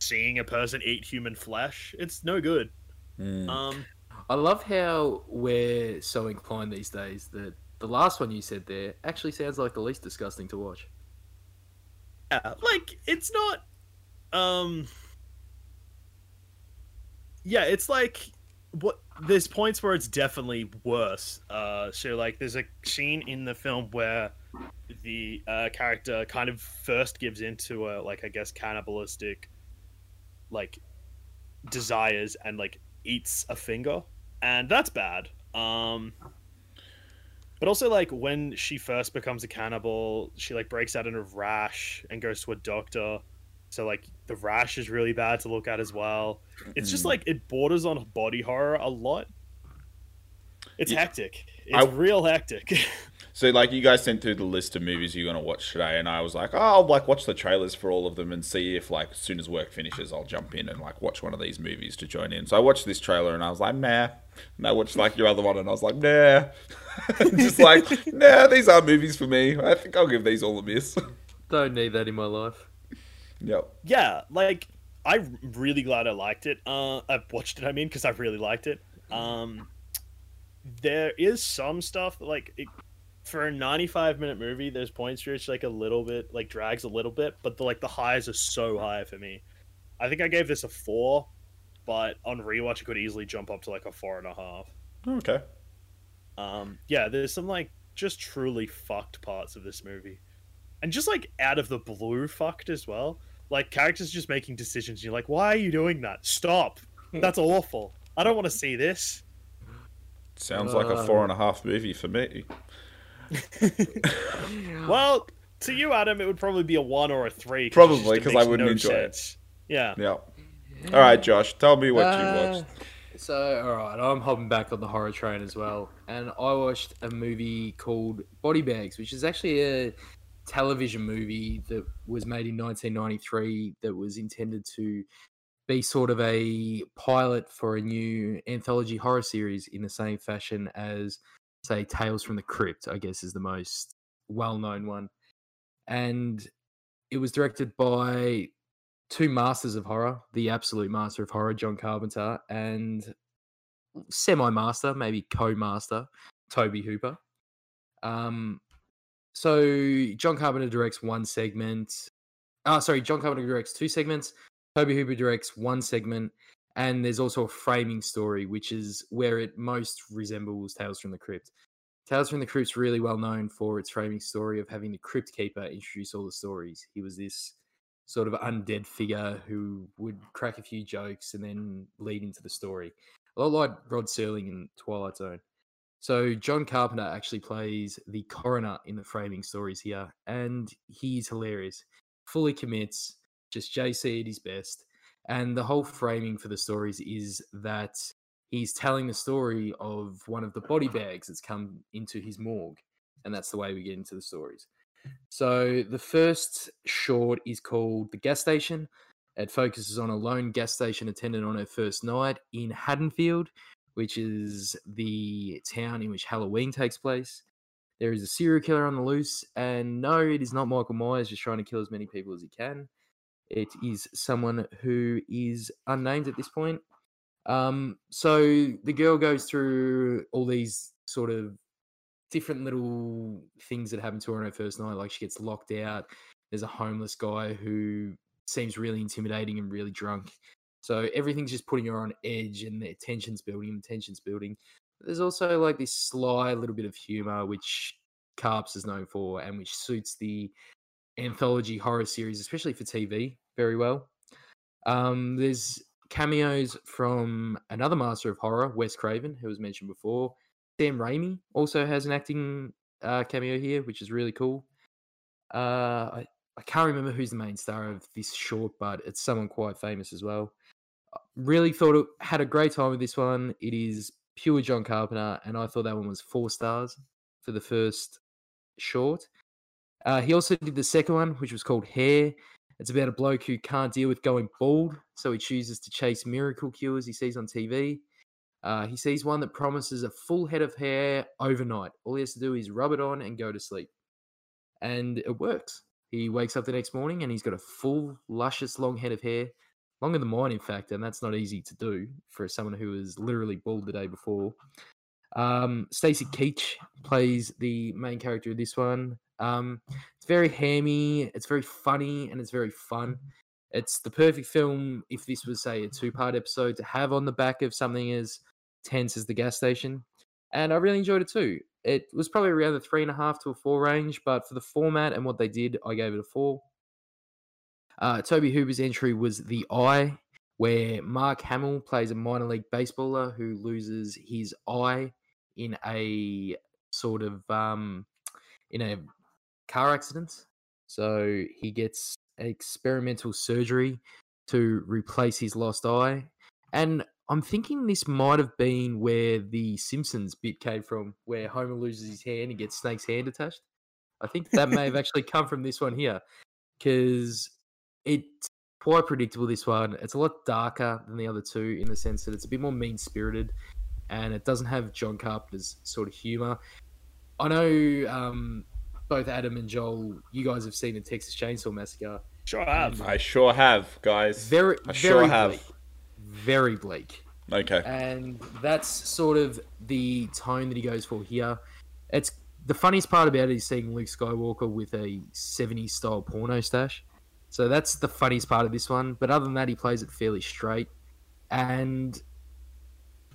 seeing a person eat human flesh, it's no good. Mm. Um, I love how we're so inclined these days that the last one you said there actually sounds like the least disgusting to watch. Yeah, like it's not um Yeah, it's like what there's points where it's definitely worse. Uh so like there's a scene in the film where the uh character kind of first gives into a like I guess cannibalistic like desires and like eats a finger and that's bad. Um, but also like when she first becomes a cannibal, she like breaks out in a rash and goes to a doctor. So like the rash is really bad to look at as well. It's just mm. like it borders on body horror a lot. It's yeah. hectic. It's I, real hectic. So like you guys sent through the list of movies you're gonna watch today, and I was like, oh, I'll like watch the trailers for all of them and see if like as soon as work finishes, I'll jump in and like watch one of these movies to join in. So I watched this trailer and I was like, nah. And I watched like your other one and I was like, nah. Just like, nah, these are movies for me. I think I'll give these all a miss. Don't need that in my life. Yep. Yeah, like I'm really glad I liked it. Uh, I've watched it. I mean, because I really liked it. Um, there is some stuff like it for a 95 minute movie, there's points where it's like a little bit like drags a little bit, but the like the highs are so high for me. I think I gave this a four, but on rewatch it could easily jump up to like a four and a half. Okay. Um, yeah, there's some like just truly fucked parts of this movie, and just like out of the blue fucked as well. Like characters just making decisions. You're like, why are you doing that? Stop. That's awful. I don't want to see this. Sounds like a four and a half movie for me. Well, to you, Adam, it would probably be a one or a three. Probably because I wouldn't no enjoy sense. Yeah. Yeah. All right, Josh, tell me what uh, you watched. So, all right, I'm hopping back on the horror train as well, and I watched a movie called Body Bags, which is actually a television movie that was made in 1993 that was intended to be sort of a pilot for a new anthology horror series in the same fashion as, say, Tales from the Crypt, I guess is the most well known one. And it was directed by two masters of horror, the absolute master of horror, John Carpenter, and semi master, maybe co master, Tobe Hooper. Um, so John Carpenter directs one segment. Oh, sorry, John Carpenter directs two segments. Tobe Hooper directs one segment, and there's also a framing story, which is where it most resembles Tales from the Crypt. Tales from the Crypt's really well known for its framing story of having the Crypt Keeper introduce all the stories. He was this sort of undead figure who would crack a few jokes and then lead into the story. A lot like Rod Serling in Twilight Zone. So John Carpenter actually plays the coroner in the framing stories here, and he's hilarious. Fully commits, just JC at his best. And the whole framing for the stories is that he's telling the story of one of the body bags that's come into his morgue. And that's the way we get into the stories. So the first short is called The Gas Station. It focuses on a lone gas station attendant on her first night in Haddonfield, which is the town in which Halloween takes place. There is a serial killer on the loose, and no, it is not Michael Myers just trying to kill as many people as he can. It is someone who is unnamed at this point. Um, so the girl goes through all these sort of different little things that happen to her on her first night. Like she gets locked out. There's a homeless guy who seems really intimidating and really drunk. So everything's just putting her on edge, and the tension's building, and tension's building. There's also like this sly little bit of humor, which Carps is known for, and which suits the anthology horror series, especially for TV, very well. Um, there's cameos from another master of horror, Wes Craven, who was mentioned before, Sam Raimi also has an acting uh, cameo here, which is really cool. Uh, I, I can't remember who's the main star of this short, but it's someone quite famous as well. Really thought it had a great time with this one. It is pure John Carpenter, and I thought that one was four stars for the first short. Uh, he also did the second one, which was called Hair. It's about a bloke who can't deal with going bald, so he chooses to chase miracle cures he sees on TV. Uh, he sees one that promises a full head of hair overnight. All he has to do is rub it on and go to sleep. And it works. He wakes up the next morning and he's got a full, luscious, long head of hair. Longer than mine, in fact, and that's not easy to do for someone who was literally bald the day before. Um, Stacy Keach plays the main character of this one. Um, it's very hammy, it's very funny, and it's very fun. It's the perfect film if this was, say, a two part episode to have on the back of something as tense as the gas station. And I really enjoyed it too. It was probably around the three and a half to a four range, but for the format and what they did, I gave it a four. Uh, Tobe Hooper's entry was The Eye, where Mark Hamill plays a minor league baseballer who loses his eye in a sort of um, in a car accident. So he gets experimental surgery to replace his lost eye. And I'm thinking this might have been where the Simpsons bit came from, where Homer loses his hand and gets Snake's hand attached. I think that may have actually come from this one here, because it's quite predictable. This one, it's a lot darker than the other two in the sense that it's a bit more mean spirited, and it doesn't have John Carpenter's sort of humor. I know um, both Adam and Joel, you guys have seen the Texas Chainsaw Massacre. Sure have. Um, I sure have, guys. Very, I very sure have. bleak. Very bleak. Okay. And that's sort of the tone that he goes for here. It's the funniest part about it is seeing Luke Skywalker with a 70s style porno stash. So that's the funniest part of this one. But other than that, he plays it fairly straight. And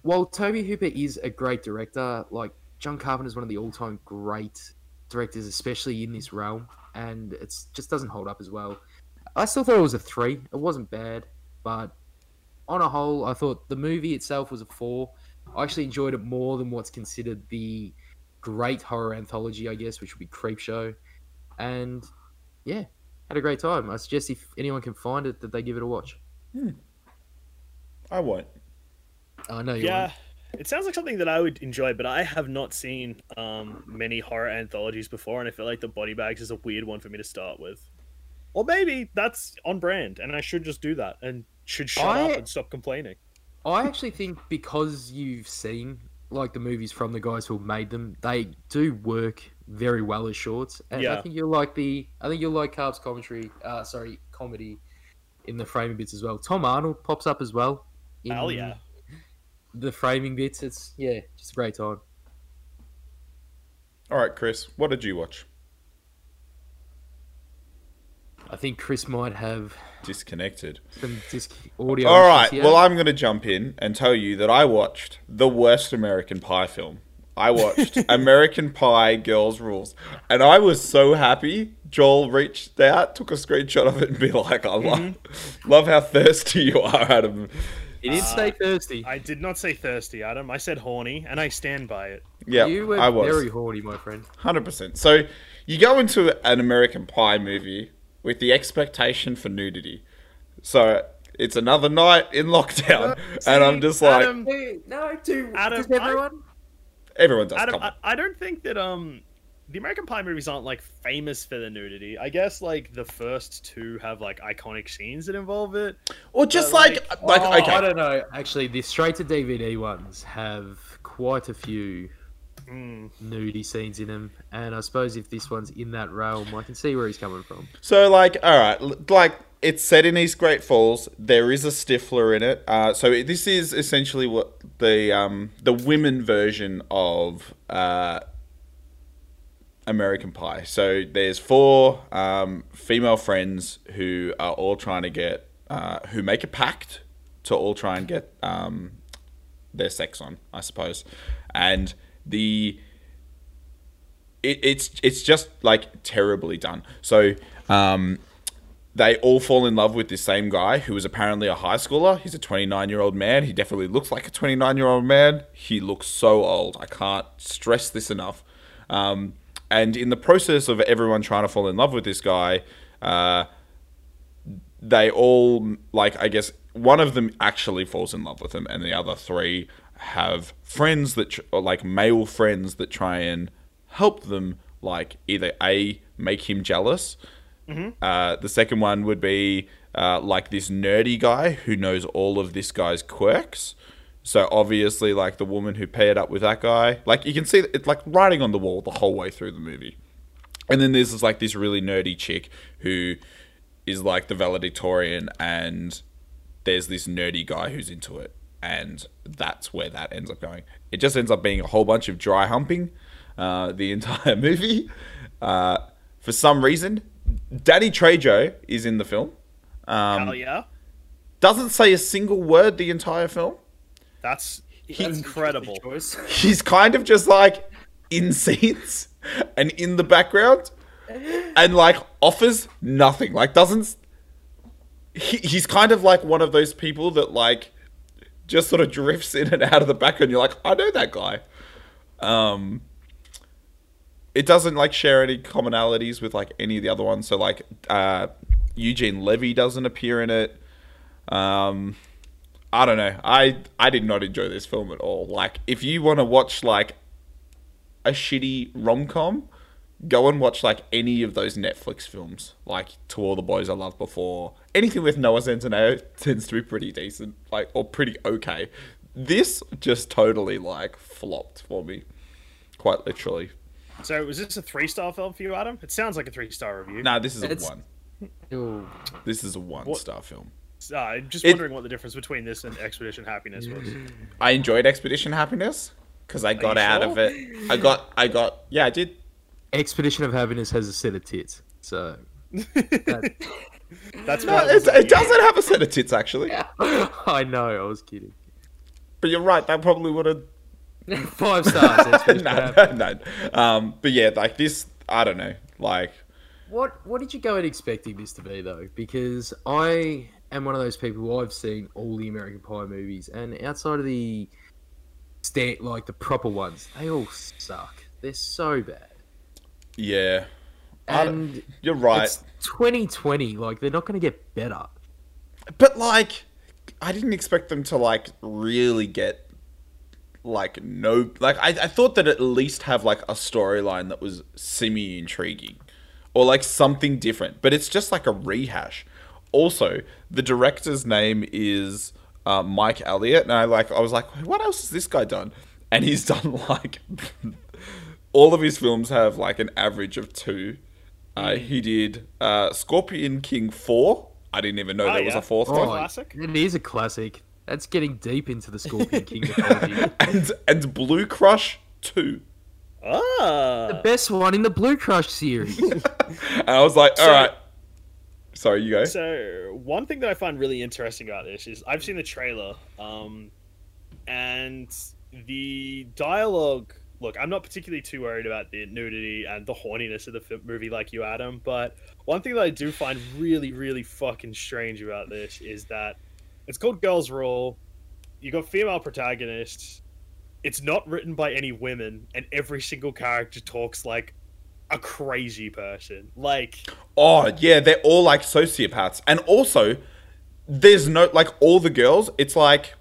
while Tobe Hooper is a great director, like John Carpenter is one of the all time great directors, especially in this realm, and it just doesn't hold up as well. I still thought it was a three. It wasn't bad, but on a whole, I thought the movie itself was a four. I actually enjoyed it more than what's considered the great horror anthology, I guess, which would be Creepshow. And yeah, had a great time. I suggest if anyone can find it, that they give it a watch. Hmm. I won't. I know you. Yeah, won't. It sounds like something that I would enjoy, but I have not seen um, many horror anthologies before, and I feel like the Body Bags is a weird one for me to start with. Or maybe that's on brand, and I should just do that and should shut I- up and stop complaining. I actually think because you've seen like the movies from the guys who made them, they do work very well as shorts. And I think you'll like the I think you'll like Carb's commentary uh sorry, comedy in the framing bits as well. Tom Arnold pops up as well. In Hell yeah. The framing bits, it's yeah, just a great time. All right, Chris, what did you watch? I think Chris might have Disconnected. some disc audio. All right. Well, I'm going to jump in and tell you that I watched the worst American Pie film. I watched American Pie Girls Rules, and I was so happy. Joel reached out, took a screenshot of it, and be like, "I love, mm-hmm. love how thirsty you are, Adam." He didn't stay thirsty. I did not say thirsty, Adam. I said horny, and I stand by it. Yeah, you were I was very horny, my friend. hundred percent. So you go into an American Pie movie with the expectation for nudity. So it's another night in lockdown, and I'm just like, Adam, no, do Adam, does everyone? everyone does. Adam, come. I, I don't think that um the American Pie movies aren't like famous for the nudity. I guess like the first two have like iconic scenes that involve it. Or just but, like, like, Oh, okay, I don't know. Actually, the straight to DVD ones have quite a few Mm. nudie scenes in them, and I suppose if this one's in that realm, I can see where he's coming from. So, like, all right, like it's set in East Great Falls. There is a Stifler in it. Uh, so this is essentially what the um, the women version of uh, American Pie. So there's four um, female friends who are all trying to get uh, who make a pact to all try and get um, their sex on, I suppose, and the it, it's it's just like terribly done. So um, they all fall in love with this same guy who is apparently a high schooler. He's a 29 year old man. He definitely looks like a 29 year old man. He looks so old. I can't stress this enough. Um, and in the process of everyone trying to fall in love with this guy, uh, they all like I guess one of them actually falls in love with him, and the other three have friends that tr- like male friends that try and help them like either a make him jealous. Uh, the second one would be uh, like this nerdy guy who knows all of this guy's quirks. So obviously, like the woman who paired up with that guy, like you can see it's like writing on the wall the whole way through the movie. And then there's this, like this really nerdy chick who is like the valedictorian, and there's this nerdy guy who's into it, and that's where that ends up going. It just ends up being a whole bunch of dry humping uh, the entire movie. Uh, for some reason, Danny Trejo is in the film. Um, Hell yeah, doesn't say a single word the entire film. That's That's incredible. interesting. He's kind of just like in scenes and in the background and like offers nothing. Like doesn't he, he's kind of like one of those people that like just sort of drifts in and out of the background. You're like, I know that guy. Um it doesn't like share any commonalities with like any of the other ones. So like uh Eugene Levy doesn't appear in it. Um I don't know. I I did not enjoy this film at all. Like, if you want to watch like a shitty rom com, go and watch like any of those Netflix films, like To All the Boys I Loved Before. Anything with Noah Centineo tends to be pretty decent, like or pretty okay. This just totally like flopped for me, quite literally. So was this a three star film for you, Adam? It sounds like a three star review. Nah, this is a It's- one. Ooh. This is a one star film. Uh, I'm just It- wondering what the difference between this and Expedition Happiness was. I enjoyed Expedition Happiness because I got out sure? of it. I got, I got, yeah, I did. Expedition of Happiness has a set of tits, so that- That's No, why it's, it doesn't have a set of tits actually. I know. I was kidding. But you're right. That probably would have. Five stars. No, no, no. Um, but yeah, like this. I don't know. Like, What What did you go in expecting this to be though? Because I am one of those people. Who I've seen all the American Pie movies, and outside of the stand like the proper ones, they all suck. They're so bad. yeah, And you're right. it's 2020. Like they're not going to get better. but like, I didn't expect them to like really get like no like I, I thought that at least have like a storyline that was semi intriguing or like something different but it's just like a rehash also the director's name is uh, mike elliott and i like i was like what else has this guy done and he's done like all of his films have like an average of two uh, he did uh, scorpion king 4 i didn't even know Oh, there was a fourth Oh, one classic. It is a classic. That's getting deep into the Scorpion King mythology. and and blue crush 2 Ah. the best one in the Blue Crush series. And I was like, all So- right. Sorry, you go. So one thing that I find really interesting about this is I've seen the trailer, um, and the dialogue. Look, I'm not particularly too worried about the nudity and the horniness of the movie, like you, Adam. But one thing that I do find really, really fucking strange about this is that it's called Girls Rule. You got female protagonists. It's not written by any women, and every single character talks like a crazy person. Like Oh, yeah, they're all like sociopaths. And also, there's no, like, all the girls, it's like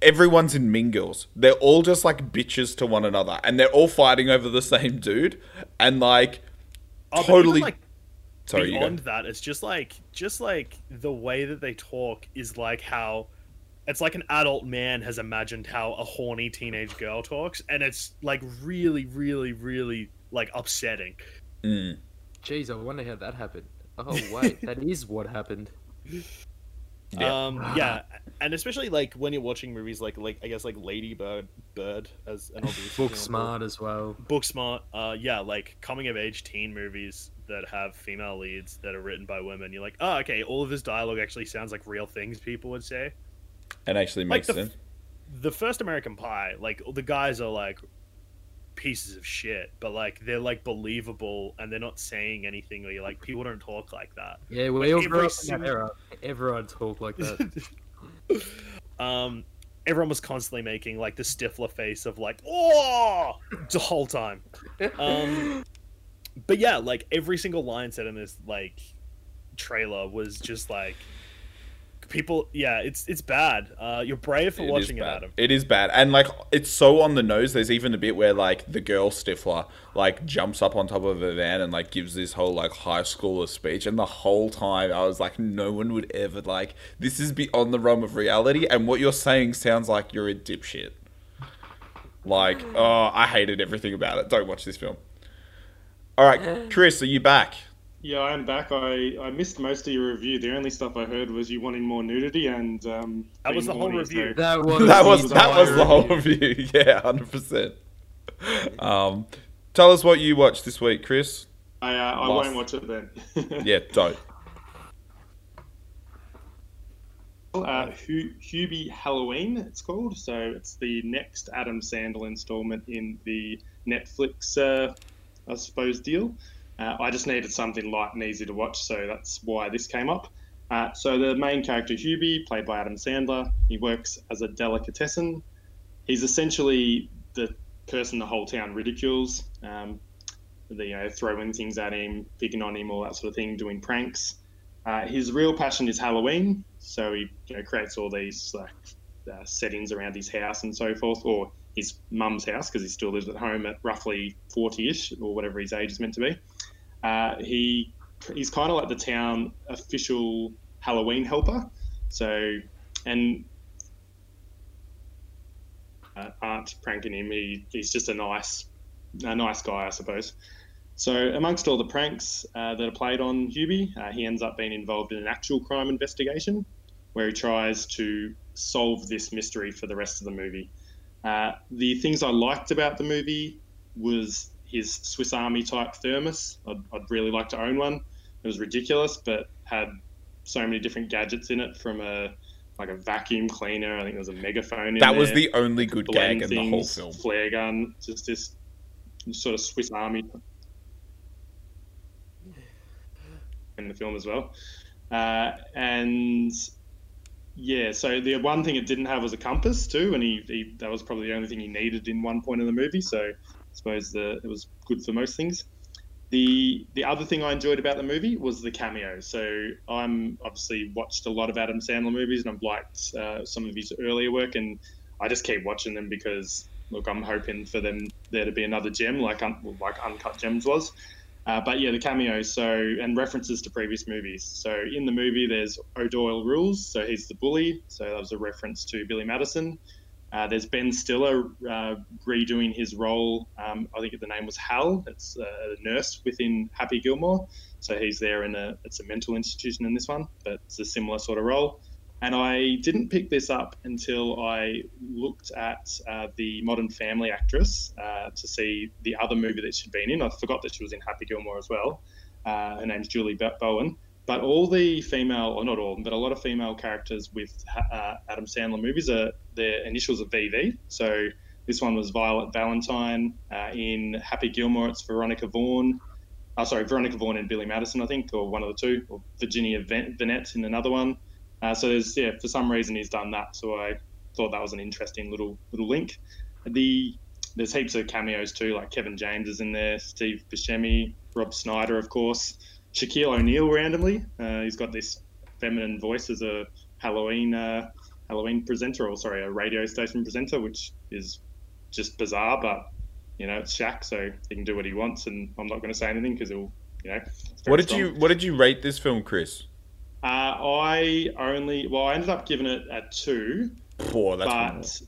everyone's in Mean Girls. They're all just like bitches to one another. And they're all fighting over the same dude. And like, Oh, but even, totally. like, Sorry, beyond that, it's just like just like the way that they talk is like how it's like an adult man has imagined how a horny teenage girl talks, and it's like really, really, really like upsetting. Mm. Jeez, I wonder how that happened. Oh wait, that is what happened. Yeah. Um, yeah, and especially like when you're watching movies like like I guess like Lady Bird, Bird as an obvious Book example. smart as well. Book smart. Uh, yeah, like coming of age teen movies that have female leads that are written by women. You're like, oh, okay, all of this dialogue actually sounds like real things people would say. And actually Like makes the sense. the first American Pie, like the guys are like pieces of shit, but like they're like believable and they're not saying anything. Or you're like, people don't talk like that. Yeah, we all every grew up in that era. Everyone talked like that. um, everyone was constantly making like the Stifler face of like, oh, the whole time. Um, but yeah, like every single line said in this like trailer was just like people. Yeah, it's it's bad. Uh, you're brave for It is watching it, bad. Adam. It is bad, and like it's so on the nose. There's even a bit where like the girl Stifler like jumps up on top of a van and like gives this whole like high schooler speech, and the whole time I was like, no one would ever like this is beyond the realm of reality, and what you're saying sounds like you're a dipshit. Like, oh, I hated everything about it. Don't watch this film. All right, Chris, are you back? Yeah, I am back. I, I missed most of your review. The only stuff I heard was you wanting more nudity and um, That was the whole horny, review. so- That was that was the that was the whole review. review. Yeah, hundred percent. Um, tell us what you watched this week, Chris. I, uh, I Lost. won't watch it then. Yeah, don't. Uh, Hu- Hubie Halloween, it's called. So it's the next Adam Sandler installment in the Netflix, uh, I suppose, deal. Uh, I just needed something light and easy to watch, so that's why this came up. Uh, so the main character, Hubie, played by Adam Sandler, he works as a delicatessen. He's essentially the person the whole town ridicules. Um, they, you know, throwing things at him, picking on him, all that sort of thing, doing pranks. Uh, his real passion is Halloween, so he you know, creates all these like uh, settings around his house and so forth, or his mum's house because he still lives at home at roughly forty-ish or whatever his age is meant to be. Uh, he he's kind of like the town official Halloween helper, so and uh, aren't pranking him. He, he's just a nice a nice guy, I suppose. So, amongst all the pranks uh, that are played on Hubie, uh, he ends up being involved in an actual crime investigation where he tries to solve this mystery for the rest of the movie. Uh, the things I liked about the movie was his Swiss Army type thermos. I'd, I'd really like to own one. It was ridiculous, but had so many different gadgets in it from a like a vacuum cleaner. I think there was a megaphone in That was there the only good gag blend in the whole film. Flare gun, just this sort of Swiss Army in the film as well. Uh, and yeah, so the one thing it didn't have was a compass too, and he, he that was probably the only thing he needed in one point of the movie. So suppose the, it was good for most things. the the other thing I enjoyed about the movie was the cameos. So I'm obviously watched a lot of Adam Sandler movies, and I've liked uh, some of his earlier work, and I just keep watching them because look, I'm hoping for them there to be another gem like un- like Uncut Gems was. Uh, but yeah, the cameos, so and references to previous movies. So in the movie, there's O'Doyle Rules, so he's the bully. So that was a reference to Billy Madison. Uh, there's Ben Stiller uh, redoing his role. Um, I think the name was Hal. It's a nurse within Happy Gilmore. So he's there in a it's a mental institution in this one, but it's a similar sort of role. And I didn't pick this up until I looked at uh, the Modern Family actress uh, to see the other movie that she'd been in. I forgot that she was in Happy Gilmore as well. Uh, her name's Julie Bowen. But all the female, or not all, but a lot of female characters with uh, Adam Sandler movies are their initials are VV. So this one was Violet Valentine. Uh, in Happy Gilmore, it's Veronica Vaughn. Oh, sorry, Veronica Vaughn and Billy Madison, I think, or one of the two, or Virginia Venit in another one. Uh, so there's, yeah, for some reason he's done that. So I thought that was an interesting little little link. The there's heaps of cameos too, like Kevin James is in there, Steve Buscemi, Rob Schneider, of course. Shaquille O'Neal randomly. Uh, he's got this feminine voice as a Halloween uh, Halloween presenter, or sorry, a radio station presenter, which is just bizarre. But you know, it's Shaq, so he can do what he wants, and I'm not going to say anything because he'll, you know. What did strong. you What did you rate this film, Chris? Uh, I only well, I ended up giving it a two. Poor, but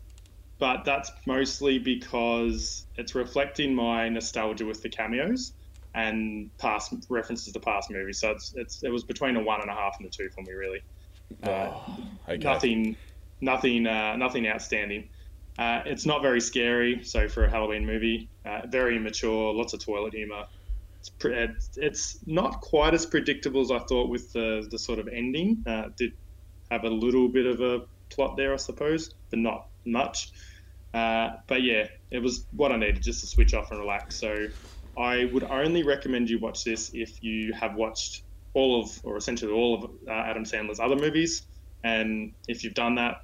but that's mostly because it's reflecting my nostalgia with the cameos and past references to past movies. So it's, it's it was between a one and a half and a two for me, really. Uh, oh, okay. Nothing, nothing, uh, nothing outstanding. Uh, it's not very scary. So for a Halloween movie, uh, very immature, lots of toilet humor. It's, pre- it's not quite as predictable as I thought with the the sort of ending. Uh, did have a little bit of a plot there, I suppose, but not much. Uh, but yeah, it was what I needed just to switch off and relax. So I would only recommend you watch this if you have watched all of, or essentially all of uh, Adam Sandler's other movies. And if you've done that,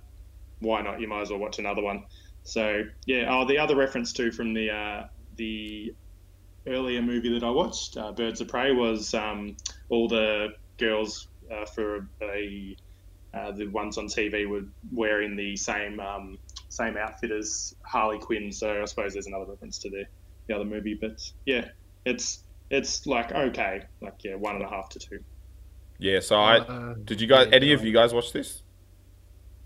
why not? You might as well watch another one. So yeah, oh, the other reference too from the uh, the earlier movie that I watched, uh, Birds of Prey, was um, all the girls uh, for a uh, the ones on TV were wearing the same um, same outfit as Harley Quinn. So I suppose there's another reference to the the other movie. But yeah, it's it's like okay, like yeah, one and a half to two. Yeah. So I uh, did you guys? Yeah, any of you guys watch this?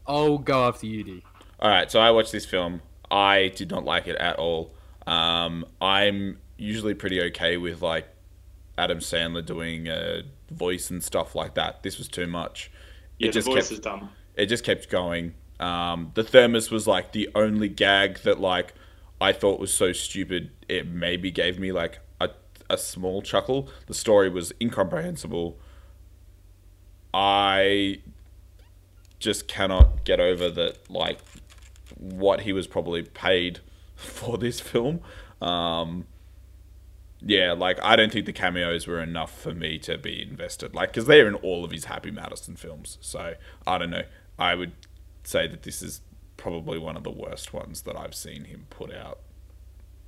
I'll go after you, D. All right. So I watched this film. I did not like it at all. Um, I'm usually pretty okay with like Adam Sandler doing a voice and stuff like that. This was too much. Yeah, it just the voice kept, is dumb. It just kept going. Um, the thermos was like the only gag that like I thought was so stupid. It maybe gave me like a a small chuckle. The story was incomprehensible. I just cannot get over that like what he was probably paid for this film. Um, yeah, like I don't think the cameos were enough for me to be invested. Like, because they're in all of his Happy Madison films. So I don't know. I would say that this is probably one of the worst ones that I've seen him put out.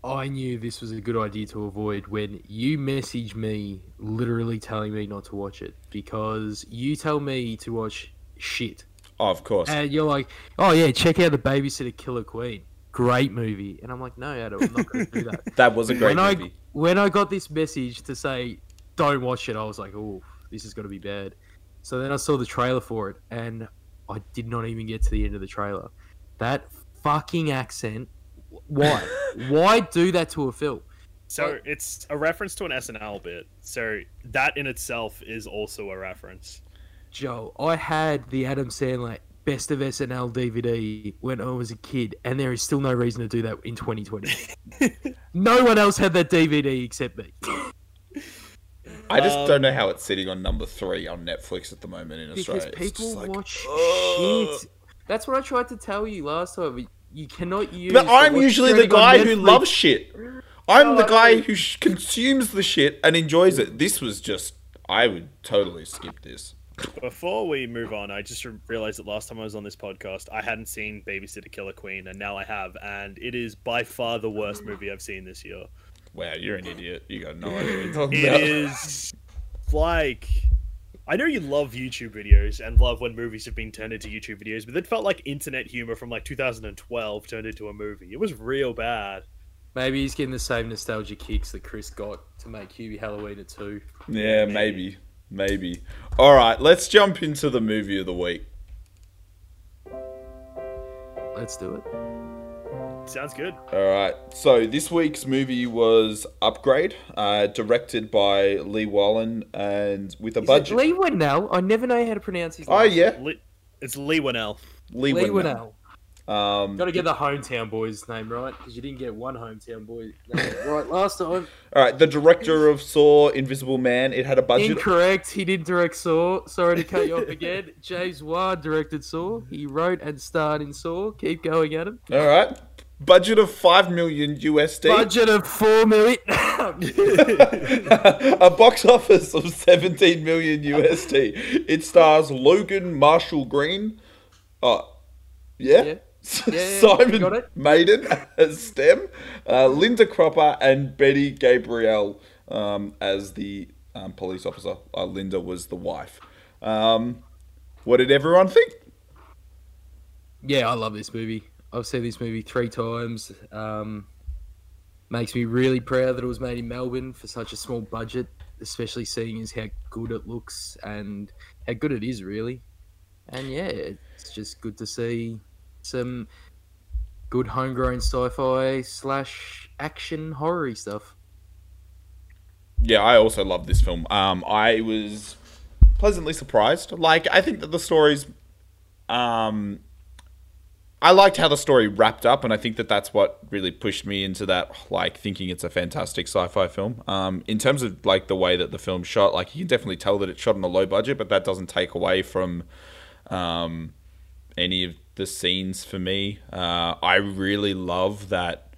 I knew this was a good idea to avoid when you message me literally telling me not to watch it because you tell me to watch shit. Oh, of course. And you're like, oh yeah, check out the Babysitter Killer Queen. Great movie. And I'm like, no, Adam, I'm not going to do that. that was a great when movie. I, when I got this message to say, don't watch it, I was like, oh, this is going to be bad. So then I saw the trailer for it and I did not even get to the end of the trailer. That fucking accent. Why? why do that to a film? So like, it's a reference to an SNL bit. So that in itself is also a reference. Joe, I had the Adam Sandler Best of SNL DVD when I was a kid, and there is still no reason to do that in 2020. no one else had that DVD except me. I just um, don't know how it's sitting on number three on Netflix at the moment in Australia. Because people like, watch shit. That's what I tried to tell you last time. You cannot use. But I'm usually the guy who loves shit. I'm oh, the guy who sh- consumes the shit and enjoys it. This was just. I would totally skip this. Before we move on, I just realized that last time I was on this podcast, I hadn't seen Babysitter Killer Queen, and now I have, and it is by far the worst movie I've seen this year. Wow, you're an idiot. You got no idea. It is like I know you love YouTube videos and love when movies have been turned into YouTube videos, but it felt like internet humor from like 2012 turned into a movie. It was real bad. Maybe he's getting the same nostalgia kicks that Chris got to make Hubie Halloween at two. Yeah, maybe. Maybe. All right, let's jump into the movie of the week. Let's do it. Sounds good. All right. So this week's movie was Upgrade, uh, directed by Leigh Whannell, and with a Is budget. it Leigh Whannell? I never know how to pronounce his name. oh yeah, Lee, it's Leigh Whannell. Lee, Leigh Whannell. Whannell. Um, Got to get the hometown boy's name right because you didn't get one hometown boy right last time. all right, the director of Saw, Invisible Man. It had a budget. Incorrect. He didn't direct Saw. Sorry to cut you off again. James Wan directed Saw. He wrote and starred in Saw. Keep going, Adam. All right, budget of five million USD. Budget of four million. a box office of 17 million USD. It stars Logan Marshall Green. Oh, yeah. Yeah. Yeah, Simon. Maiden as STEM, uh, Linda Cropper, and Betty Gabriel um, as the um, police officer. Uh, Linda was the wife. Um, what did everyone think? yeah, I love this movie. I've seen this movie three times. Um, makes me really proud that it was made in Melbourne for such a small budget, especially seeing as how good it looks and how good it is, really. And yeah, it's just good to see some good homegrown sci-fi slash action horror stuff. Yeah, I also love this film. Um, I was pleasantly surprised. Like, I think that the story's, um, I liked how the story wrapped up, and I think that that's what really pushed me into that, like, thinking it's a fantastic sci-fi film. Um, in terms of like the way that the film shot, like, you can definitely tell that it's shot on a low budget, but that doesn't take away from, um, any of the scenes for me. Uh, I really love that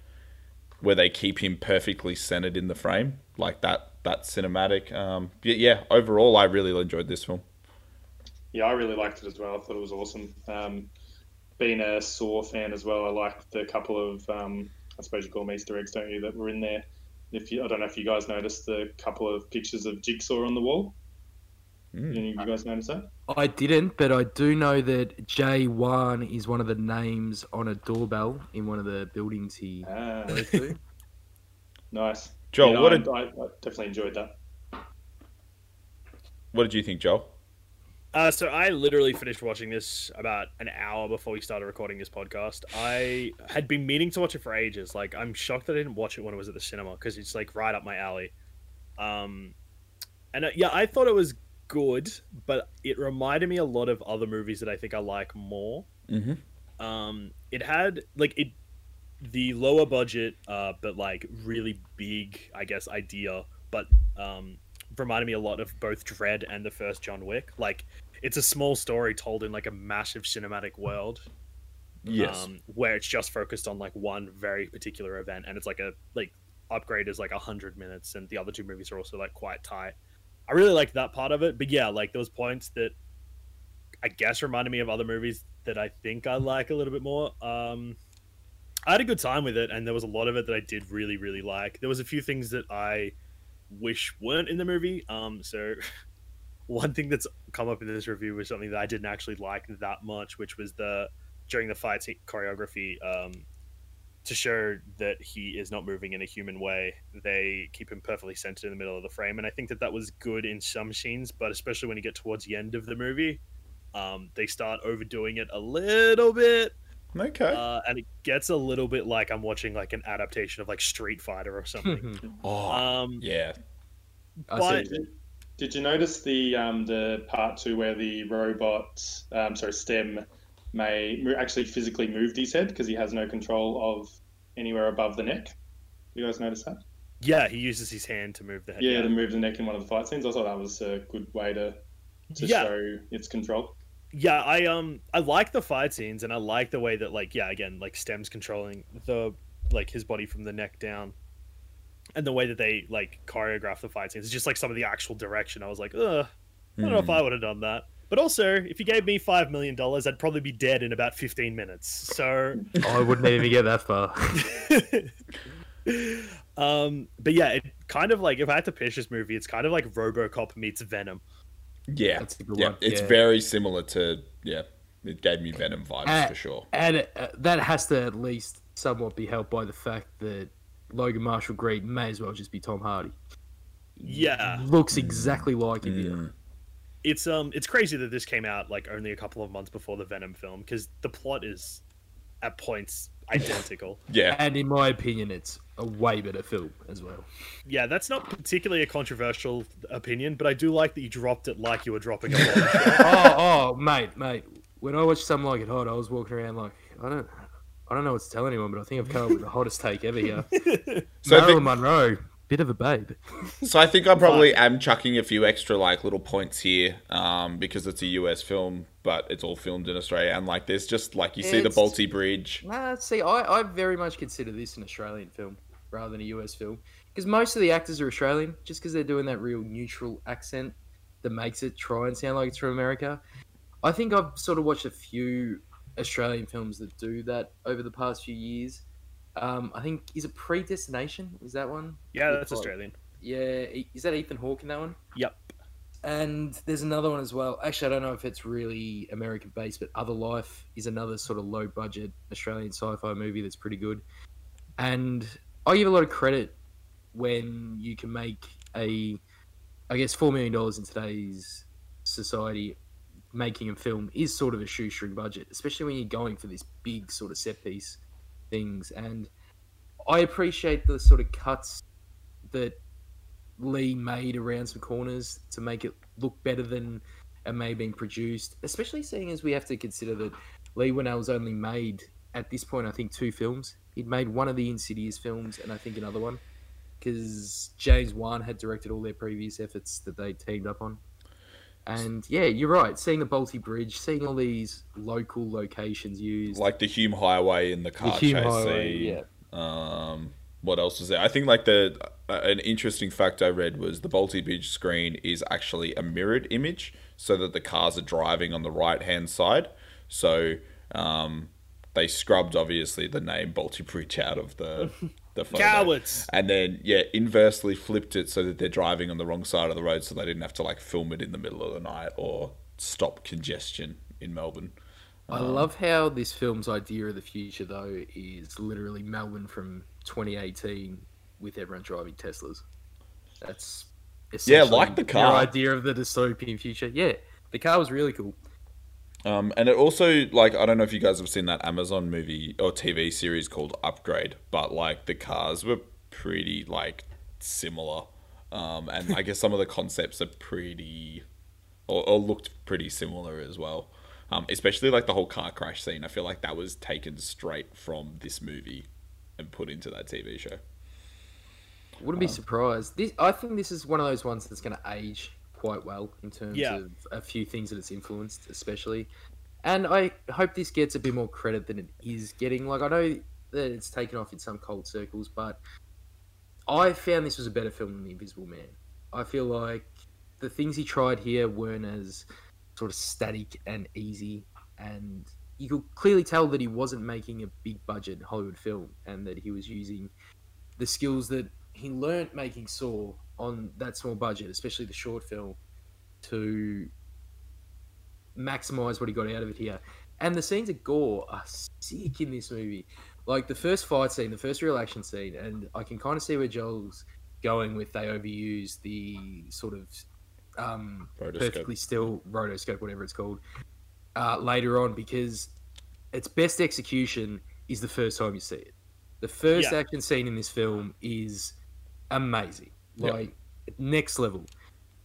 where they keep him perfectly centered in the frame, like that that cinematic. Um, yeah, overall, I really enjoyed this film. Yeah, I really liked it as well. I thought it was awesome. Um, being a Saw fan as well, I liked the couple of, um, I suppose you call them Easter eggs, don't you, that were in there. If you, I don't know if you guys noticed the couple of pictures of Jigsaw on the wall. Mm. Any of you guys notice that? I didn't, but I do know that J1 is one of the names on a doorbell in one of the buildings he Ah, goes to. nice. Joel, Yeah, what I, did I, I definitely enjoyed that. what did you think, Joel? Uh, so I literally finished watching this about an hour before we started recording this podcast. I had been meaning to watch it for ages. Like I'm shocked that I didn't watch it when it was at the cinema because it's like right up my alley. Um, and uh, yeah, I thought it was good, but it reminded me a lot of other movies that I think I like more. Mm-hmm. Um, it had like it the lower budget, uh, but like really big, I guess, idea, but um, reminded me a lot of both Dredd and the first John Wick. Like it's a small story told in like a massive cinematic world. Yes. Um, where it's just focused on like one very particular event, and it's like a like upgrade is like a hundred minutes, and the other two movies are also like quite tight. I really liked that part of it, but yeah, like those points that I guess reminded me of other movies that I think I like a little bit more. Um, I had a good time with it, and there was a lot of it that I did really, really like. There was a few things that I wish weren't in the movie. Um, so one thing that's come up in this review was something that I didn't actually like that much, which was the during the fight choreography. Um, to show that he is not moving in a human way, they keep him perfectly centered in the middle of the frame, and I think that that was good in some scenes, but especially when you get towards the end of the movie, um, they start overdoing it a little bit, Okay. uh, and it gets a little bit like I'm watching like an adaptation of like Street Fighter or something. oh, um, yeah. I But- see. Did you notice the um, the part two where the robot, um, sorry, STEM, may actually physically moved his head because he has no control of anywhere above the neck? You guys notice that? yeah, he uses his hand to move the head. Yeah, to move the neck in one of the fight scenes. I thought that was a good way to to Yeah. show its control. yeah i um i like the fight scenes and i like the way that like yeah again like stems controlling the like his body from the neck down and the way that they like choreograph the fight scenes it's just like some of the actual direction i was like ugh i don't know if i would have done that but also if you gave me five million dollars i'd probably be dead in about 15 minutes so I wouldn't even get that far. Um, but yeah, it kind of like if I had to pitch this movie, it's kind of like RoboCop meets Venom. Yeah, That's a good yeah, one. it's Yeah. very similar to yeah. It gave me Venom vibes Uh, for sure. And uh, that has to at least somewhat be helped by the fact that Logan Marshall Green may as well just be Tom Hardy. Yeah, Looks exactly like him. here. Mm. it's um, it's crazy that this came out like only a couple of months before the Venom film because the plot is at points identical. Yeah, And in my opinion, it's a way better film as well. yeah, that's not particularly a controversial opinion, but I do like that you dropped it like you were dropping a bomb. oh, oh, mate, mate. When I watched Something Like It Hot, I was walking around like, I don't, I don't know what to tell anyone, but I think I've come up with the hottest take ever here. So Marilyn think- Monroe, bit of a babe. So I think I probably am chucking a few extra like little points here, um, because it's a US film, but it's all filmed in Australia, and like there's just like you see the It's- Bolte Bridge. Nah, see, I, I very much consider this an Australian film rather than a US film because most of the actors are Australian, just because they're doing that real neutral accent that makes it try and sound like it's from America. I think I've sort of watched a few Australian films that do that over the past few years. Um, I think is it Predestination? Is that one? yeah, that's like- Australian. Yeah, is that Ethan Hawke in that one? Yep. And there's another one as well. Actually, I don't know if it's really American based, but Other Life is another sort of low budget Australian sci fi movie that's pretty good. And I give a lot of credit when you can make a, I guess, $4 million in today's society making a film is sort of a shoestring budget, especially when you're going for this big sort of set piece things. And I appreciate the sort of cuts that Lee made around some corners to make it look better than it may have been produced, especially seeing as we have to consider that Leigh Whannell's only made, at this point, I think two films. He'd made one of the Insidious films and I think another one because James Wan had directed all their previous efforts that they teamed up on. And yeah, you're right. Seeing the Bolte Bridge, seeing all these local locations used, like the Hume Highway and the car the car Hume chase Highway, scene. yeah. Um, what else was there? I think like the uh, an interesting fact I read was the Bolte Bridge screen is actually a mirrored image, so that the cars are driving on the right hand side. So um, they scrubbed obviously the name Bolte Bridge out of the the photo. Cowards. And then yeah, inversely flipped it so that they're driving on the wrong side of the road, so they didn't have to like film it in the middle of the night or stop congestion in Melbourne. I um, love how this film's idea of the future, though, is literally Melbourne from 2018 with everyone driving Teslas. That's Yeah, essentially like the their car. idea of the dystopian future. Yeah, the car was really cool. Um, and it also like I don't know if you guys have seen that Amazon movie or TV series called Upgrade, but like the cars were pretty like similar, um, and I guess some of the concepts are pretty or, or looked pretty similar as well. Um, especially like the whole car crash scene. I feel like that was taken straight from this movie and put into that TV show. Wouldn't be surprised. This, I think this is one of those ones that's going to age quite well in terms Yeah. of a few things that it's influenced, especially. And I hope this gets a bit more credit than it is getting. Like I know that it's taken off in some cult circles, but I found this was a better film than The Invisible Man. I feel like the things he tried here weren't as sort of static and easy, and you could clearly tell that he wasn't making a big budget Hollywood film, and that he was using the skills that he learnt making Saw on that small budget, especially the short film, to maximize what he got out of it here. And the scenes of gore are sick in this movie. Like the first fight scene, the first real action scene, and I can kind of see where Joel's going with they overuse the sort of um, Rotoscope. perfectly still rotoscope, whatever it's called, uh, later on because its best execution is the first time you see it. The first Yeah. action scene in this film is amazing, Yeah. like next level,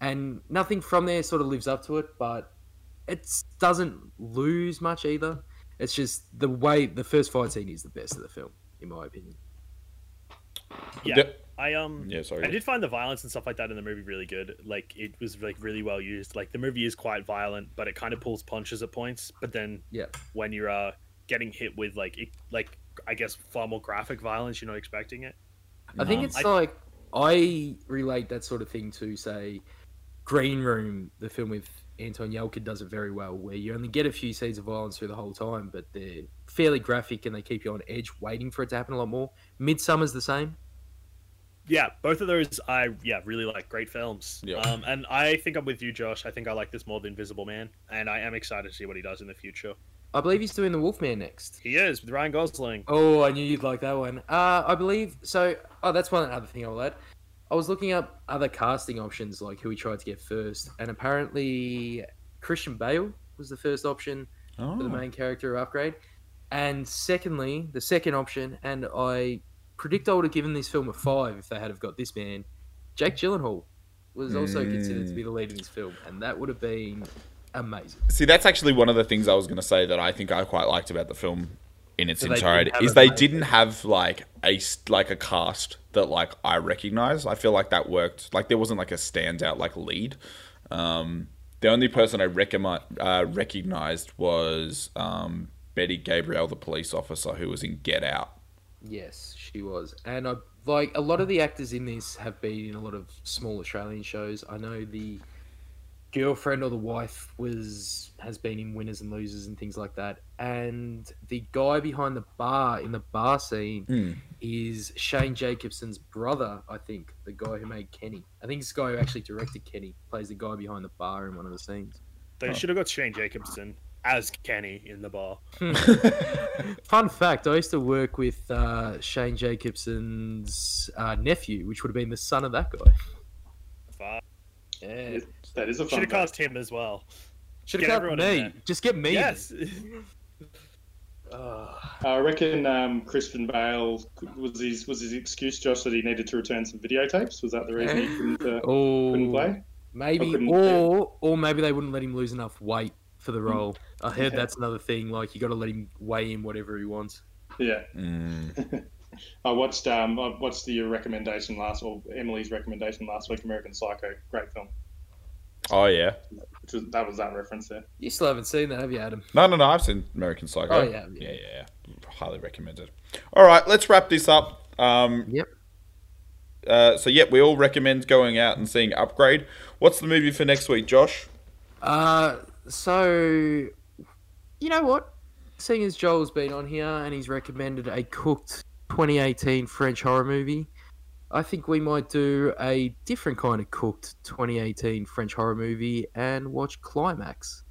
and nothing from there sort of lives up to it, but it doesn't lose much either. It's just the way the first fight scene is the best of the film, in my opinion. Yeah. Yep. I um Yeah, sorry. I did find the violence and stuff like that in the movie really good. Like it was like really well used. Like the movie is quite violent, but it kind of pulls punches at points. But then Yeah. when you're uh getting hit with like it, like I guess far more graphic violence, you're not expecting it. I think Um, it's I- like I relate that sort of thing to say Green Room, the film with Anton Yelchin does it very well, where you only get a few scenes of violence through the whole time, but they're fairly graphic and they keep you on edge, waiting for it to happen a lot more. Midsommar's the same. yeah, both of those I yeah really like. Great films. Yeah. Um, and I think I'm with you, Josh. I think I like this more than Invisible Man, and I am excited to see what he does in the future. I believe he's doing the Wolfman next. He is with Ryan Gosling. Oh, I knew you'd like that one. Uh, I believe so. Oh, that's one other thing I'll add. I was looking up other casting options, like who he tried to get first, and apparently Christian Bale was the first option Oh. for the main character of Upgrade. And secondly, the second option, and I predict I would have given this film a five if they had have got this man. Jake Gyllenhaal was also considered to be the lead in this film, and that would have been amazing. See, that's actually one of the things I was going to say that I think I quite liked about the film in its So entirety is they didn't have like a like a cast that like I recognize. I feel like that worked. Like there wasn't like a standout like lead. Um, the only person I recommend, uh, recognized was um, Betty Gabriel, the police officer who was in Get Out. Yes, she was, and I like a lot of the actors in this have been in a lot of small Australian shows. I know the girlfriend or the wife was has been in Winners and Losers and things like that, and the guy behind the bar in the bar scene Hmm. is Shane Jacobson's brother. I think the guy who made Kenny. I think this guy who actually directed Kenny plays the guy behind the bar in one of the scenes. They should have got Shane Jacobson as Kenny in the bar. Fun fact: I used to work with uh, Shane Jacobson's uh, nephew, which would have been the son of that guy. Fuck. Yeah. That is a Should have cost him as well. Should have cost got me. Just get me. Yes. Uh, I reckon um, Christian Bale was his was his excuse, Josh, that he needed to return some videotapes. Was that the reason he couldn't, uh, oh, couldn't play? maybe, couldn't- or or maybe they wouldn't let him lose enough weight for the role. I heard Yeah. that's another thing. Like you got to let him weigh in whatever he wants. Yeah, Mm. I watched um I watched the recommendation last or Emily's recommendation last week, American Psycho, great film. Oh yeah. Which was that was that reference there. You still haven't seen that, have you, Adam? No, no, no. I've seen American Psycho. Oh, yeah, yeah, yeah. yeah. yeah. Highly recommended. All right, let's wrap this up. Um, Yep. Uh, so, yep, we all recommend going out and seeing Upgrade. What's the movie for next week, Josh? Uh, so you know what? Seeing as Joel's been on here and he's recommended a cooked 2018 French horror movie, I think we might do a different kind of cooked 2018 French horror movie and watch Climax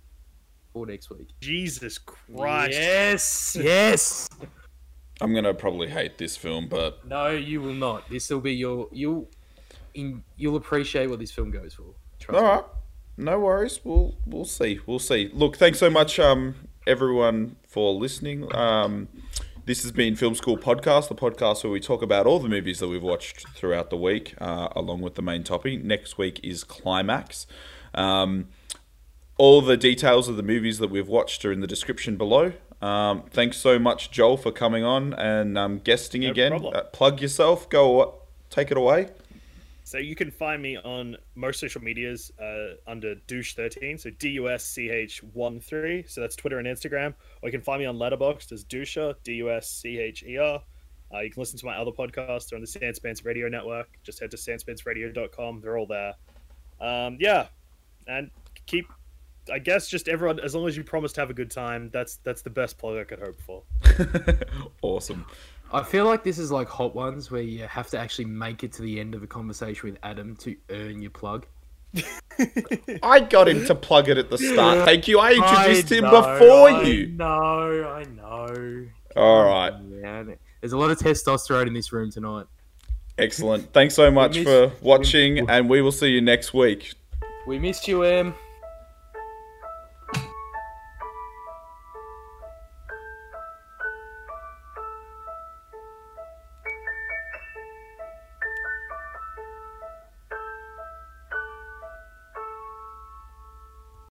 for next week. Jesus Christ. Yes, yes. I'm gonna probably hate this film, but No, you will not. This will be your you'll in, you'll appreciate what this film goes for. Trust all me. right, no worries. We'll we'll see. We'll see. Look, thanks so much, um, everyone, for listening. Um, this has been Film School Podcast, the podcast where we talk about all the movies that we've watched throughout the week, uh, along with the main topic. Next week is Climax. Um, all the details of the movies that we've watched are in the description below. Um, thanks so much, Joel, for coming on and um, guesting No again. Uh, plug yourself. Go, take it away. So you can find me on most social medias uh, under dusch13, so D U S C H 1 3. So that's Twitter and Instagram. Or you can find me on Letterboxd as Duscher, D U S C H E R. Uh, you can listen to my other podcasts. They're on the Sandspans Radio Network. Just head to sandspansradio.com. They're all there. Um, yeah. And keep, I guess, just everyone, as long as you promise to have a good time, that's that's the best plug I could hope for. awesome. I feel like this is like Hot Ones where you have to actually make it to the end of a conversation with Adam to earn your plug. I got him to plug it at the start. Thank you. I introduced I him know, before I you. No, I know. All right. Man. there's a lot of testosterone in this room tonight. Excellent. Thanks so much miss- for watching, and we will see you next week. We missed you, Em.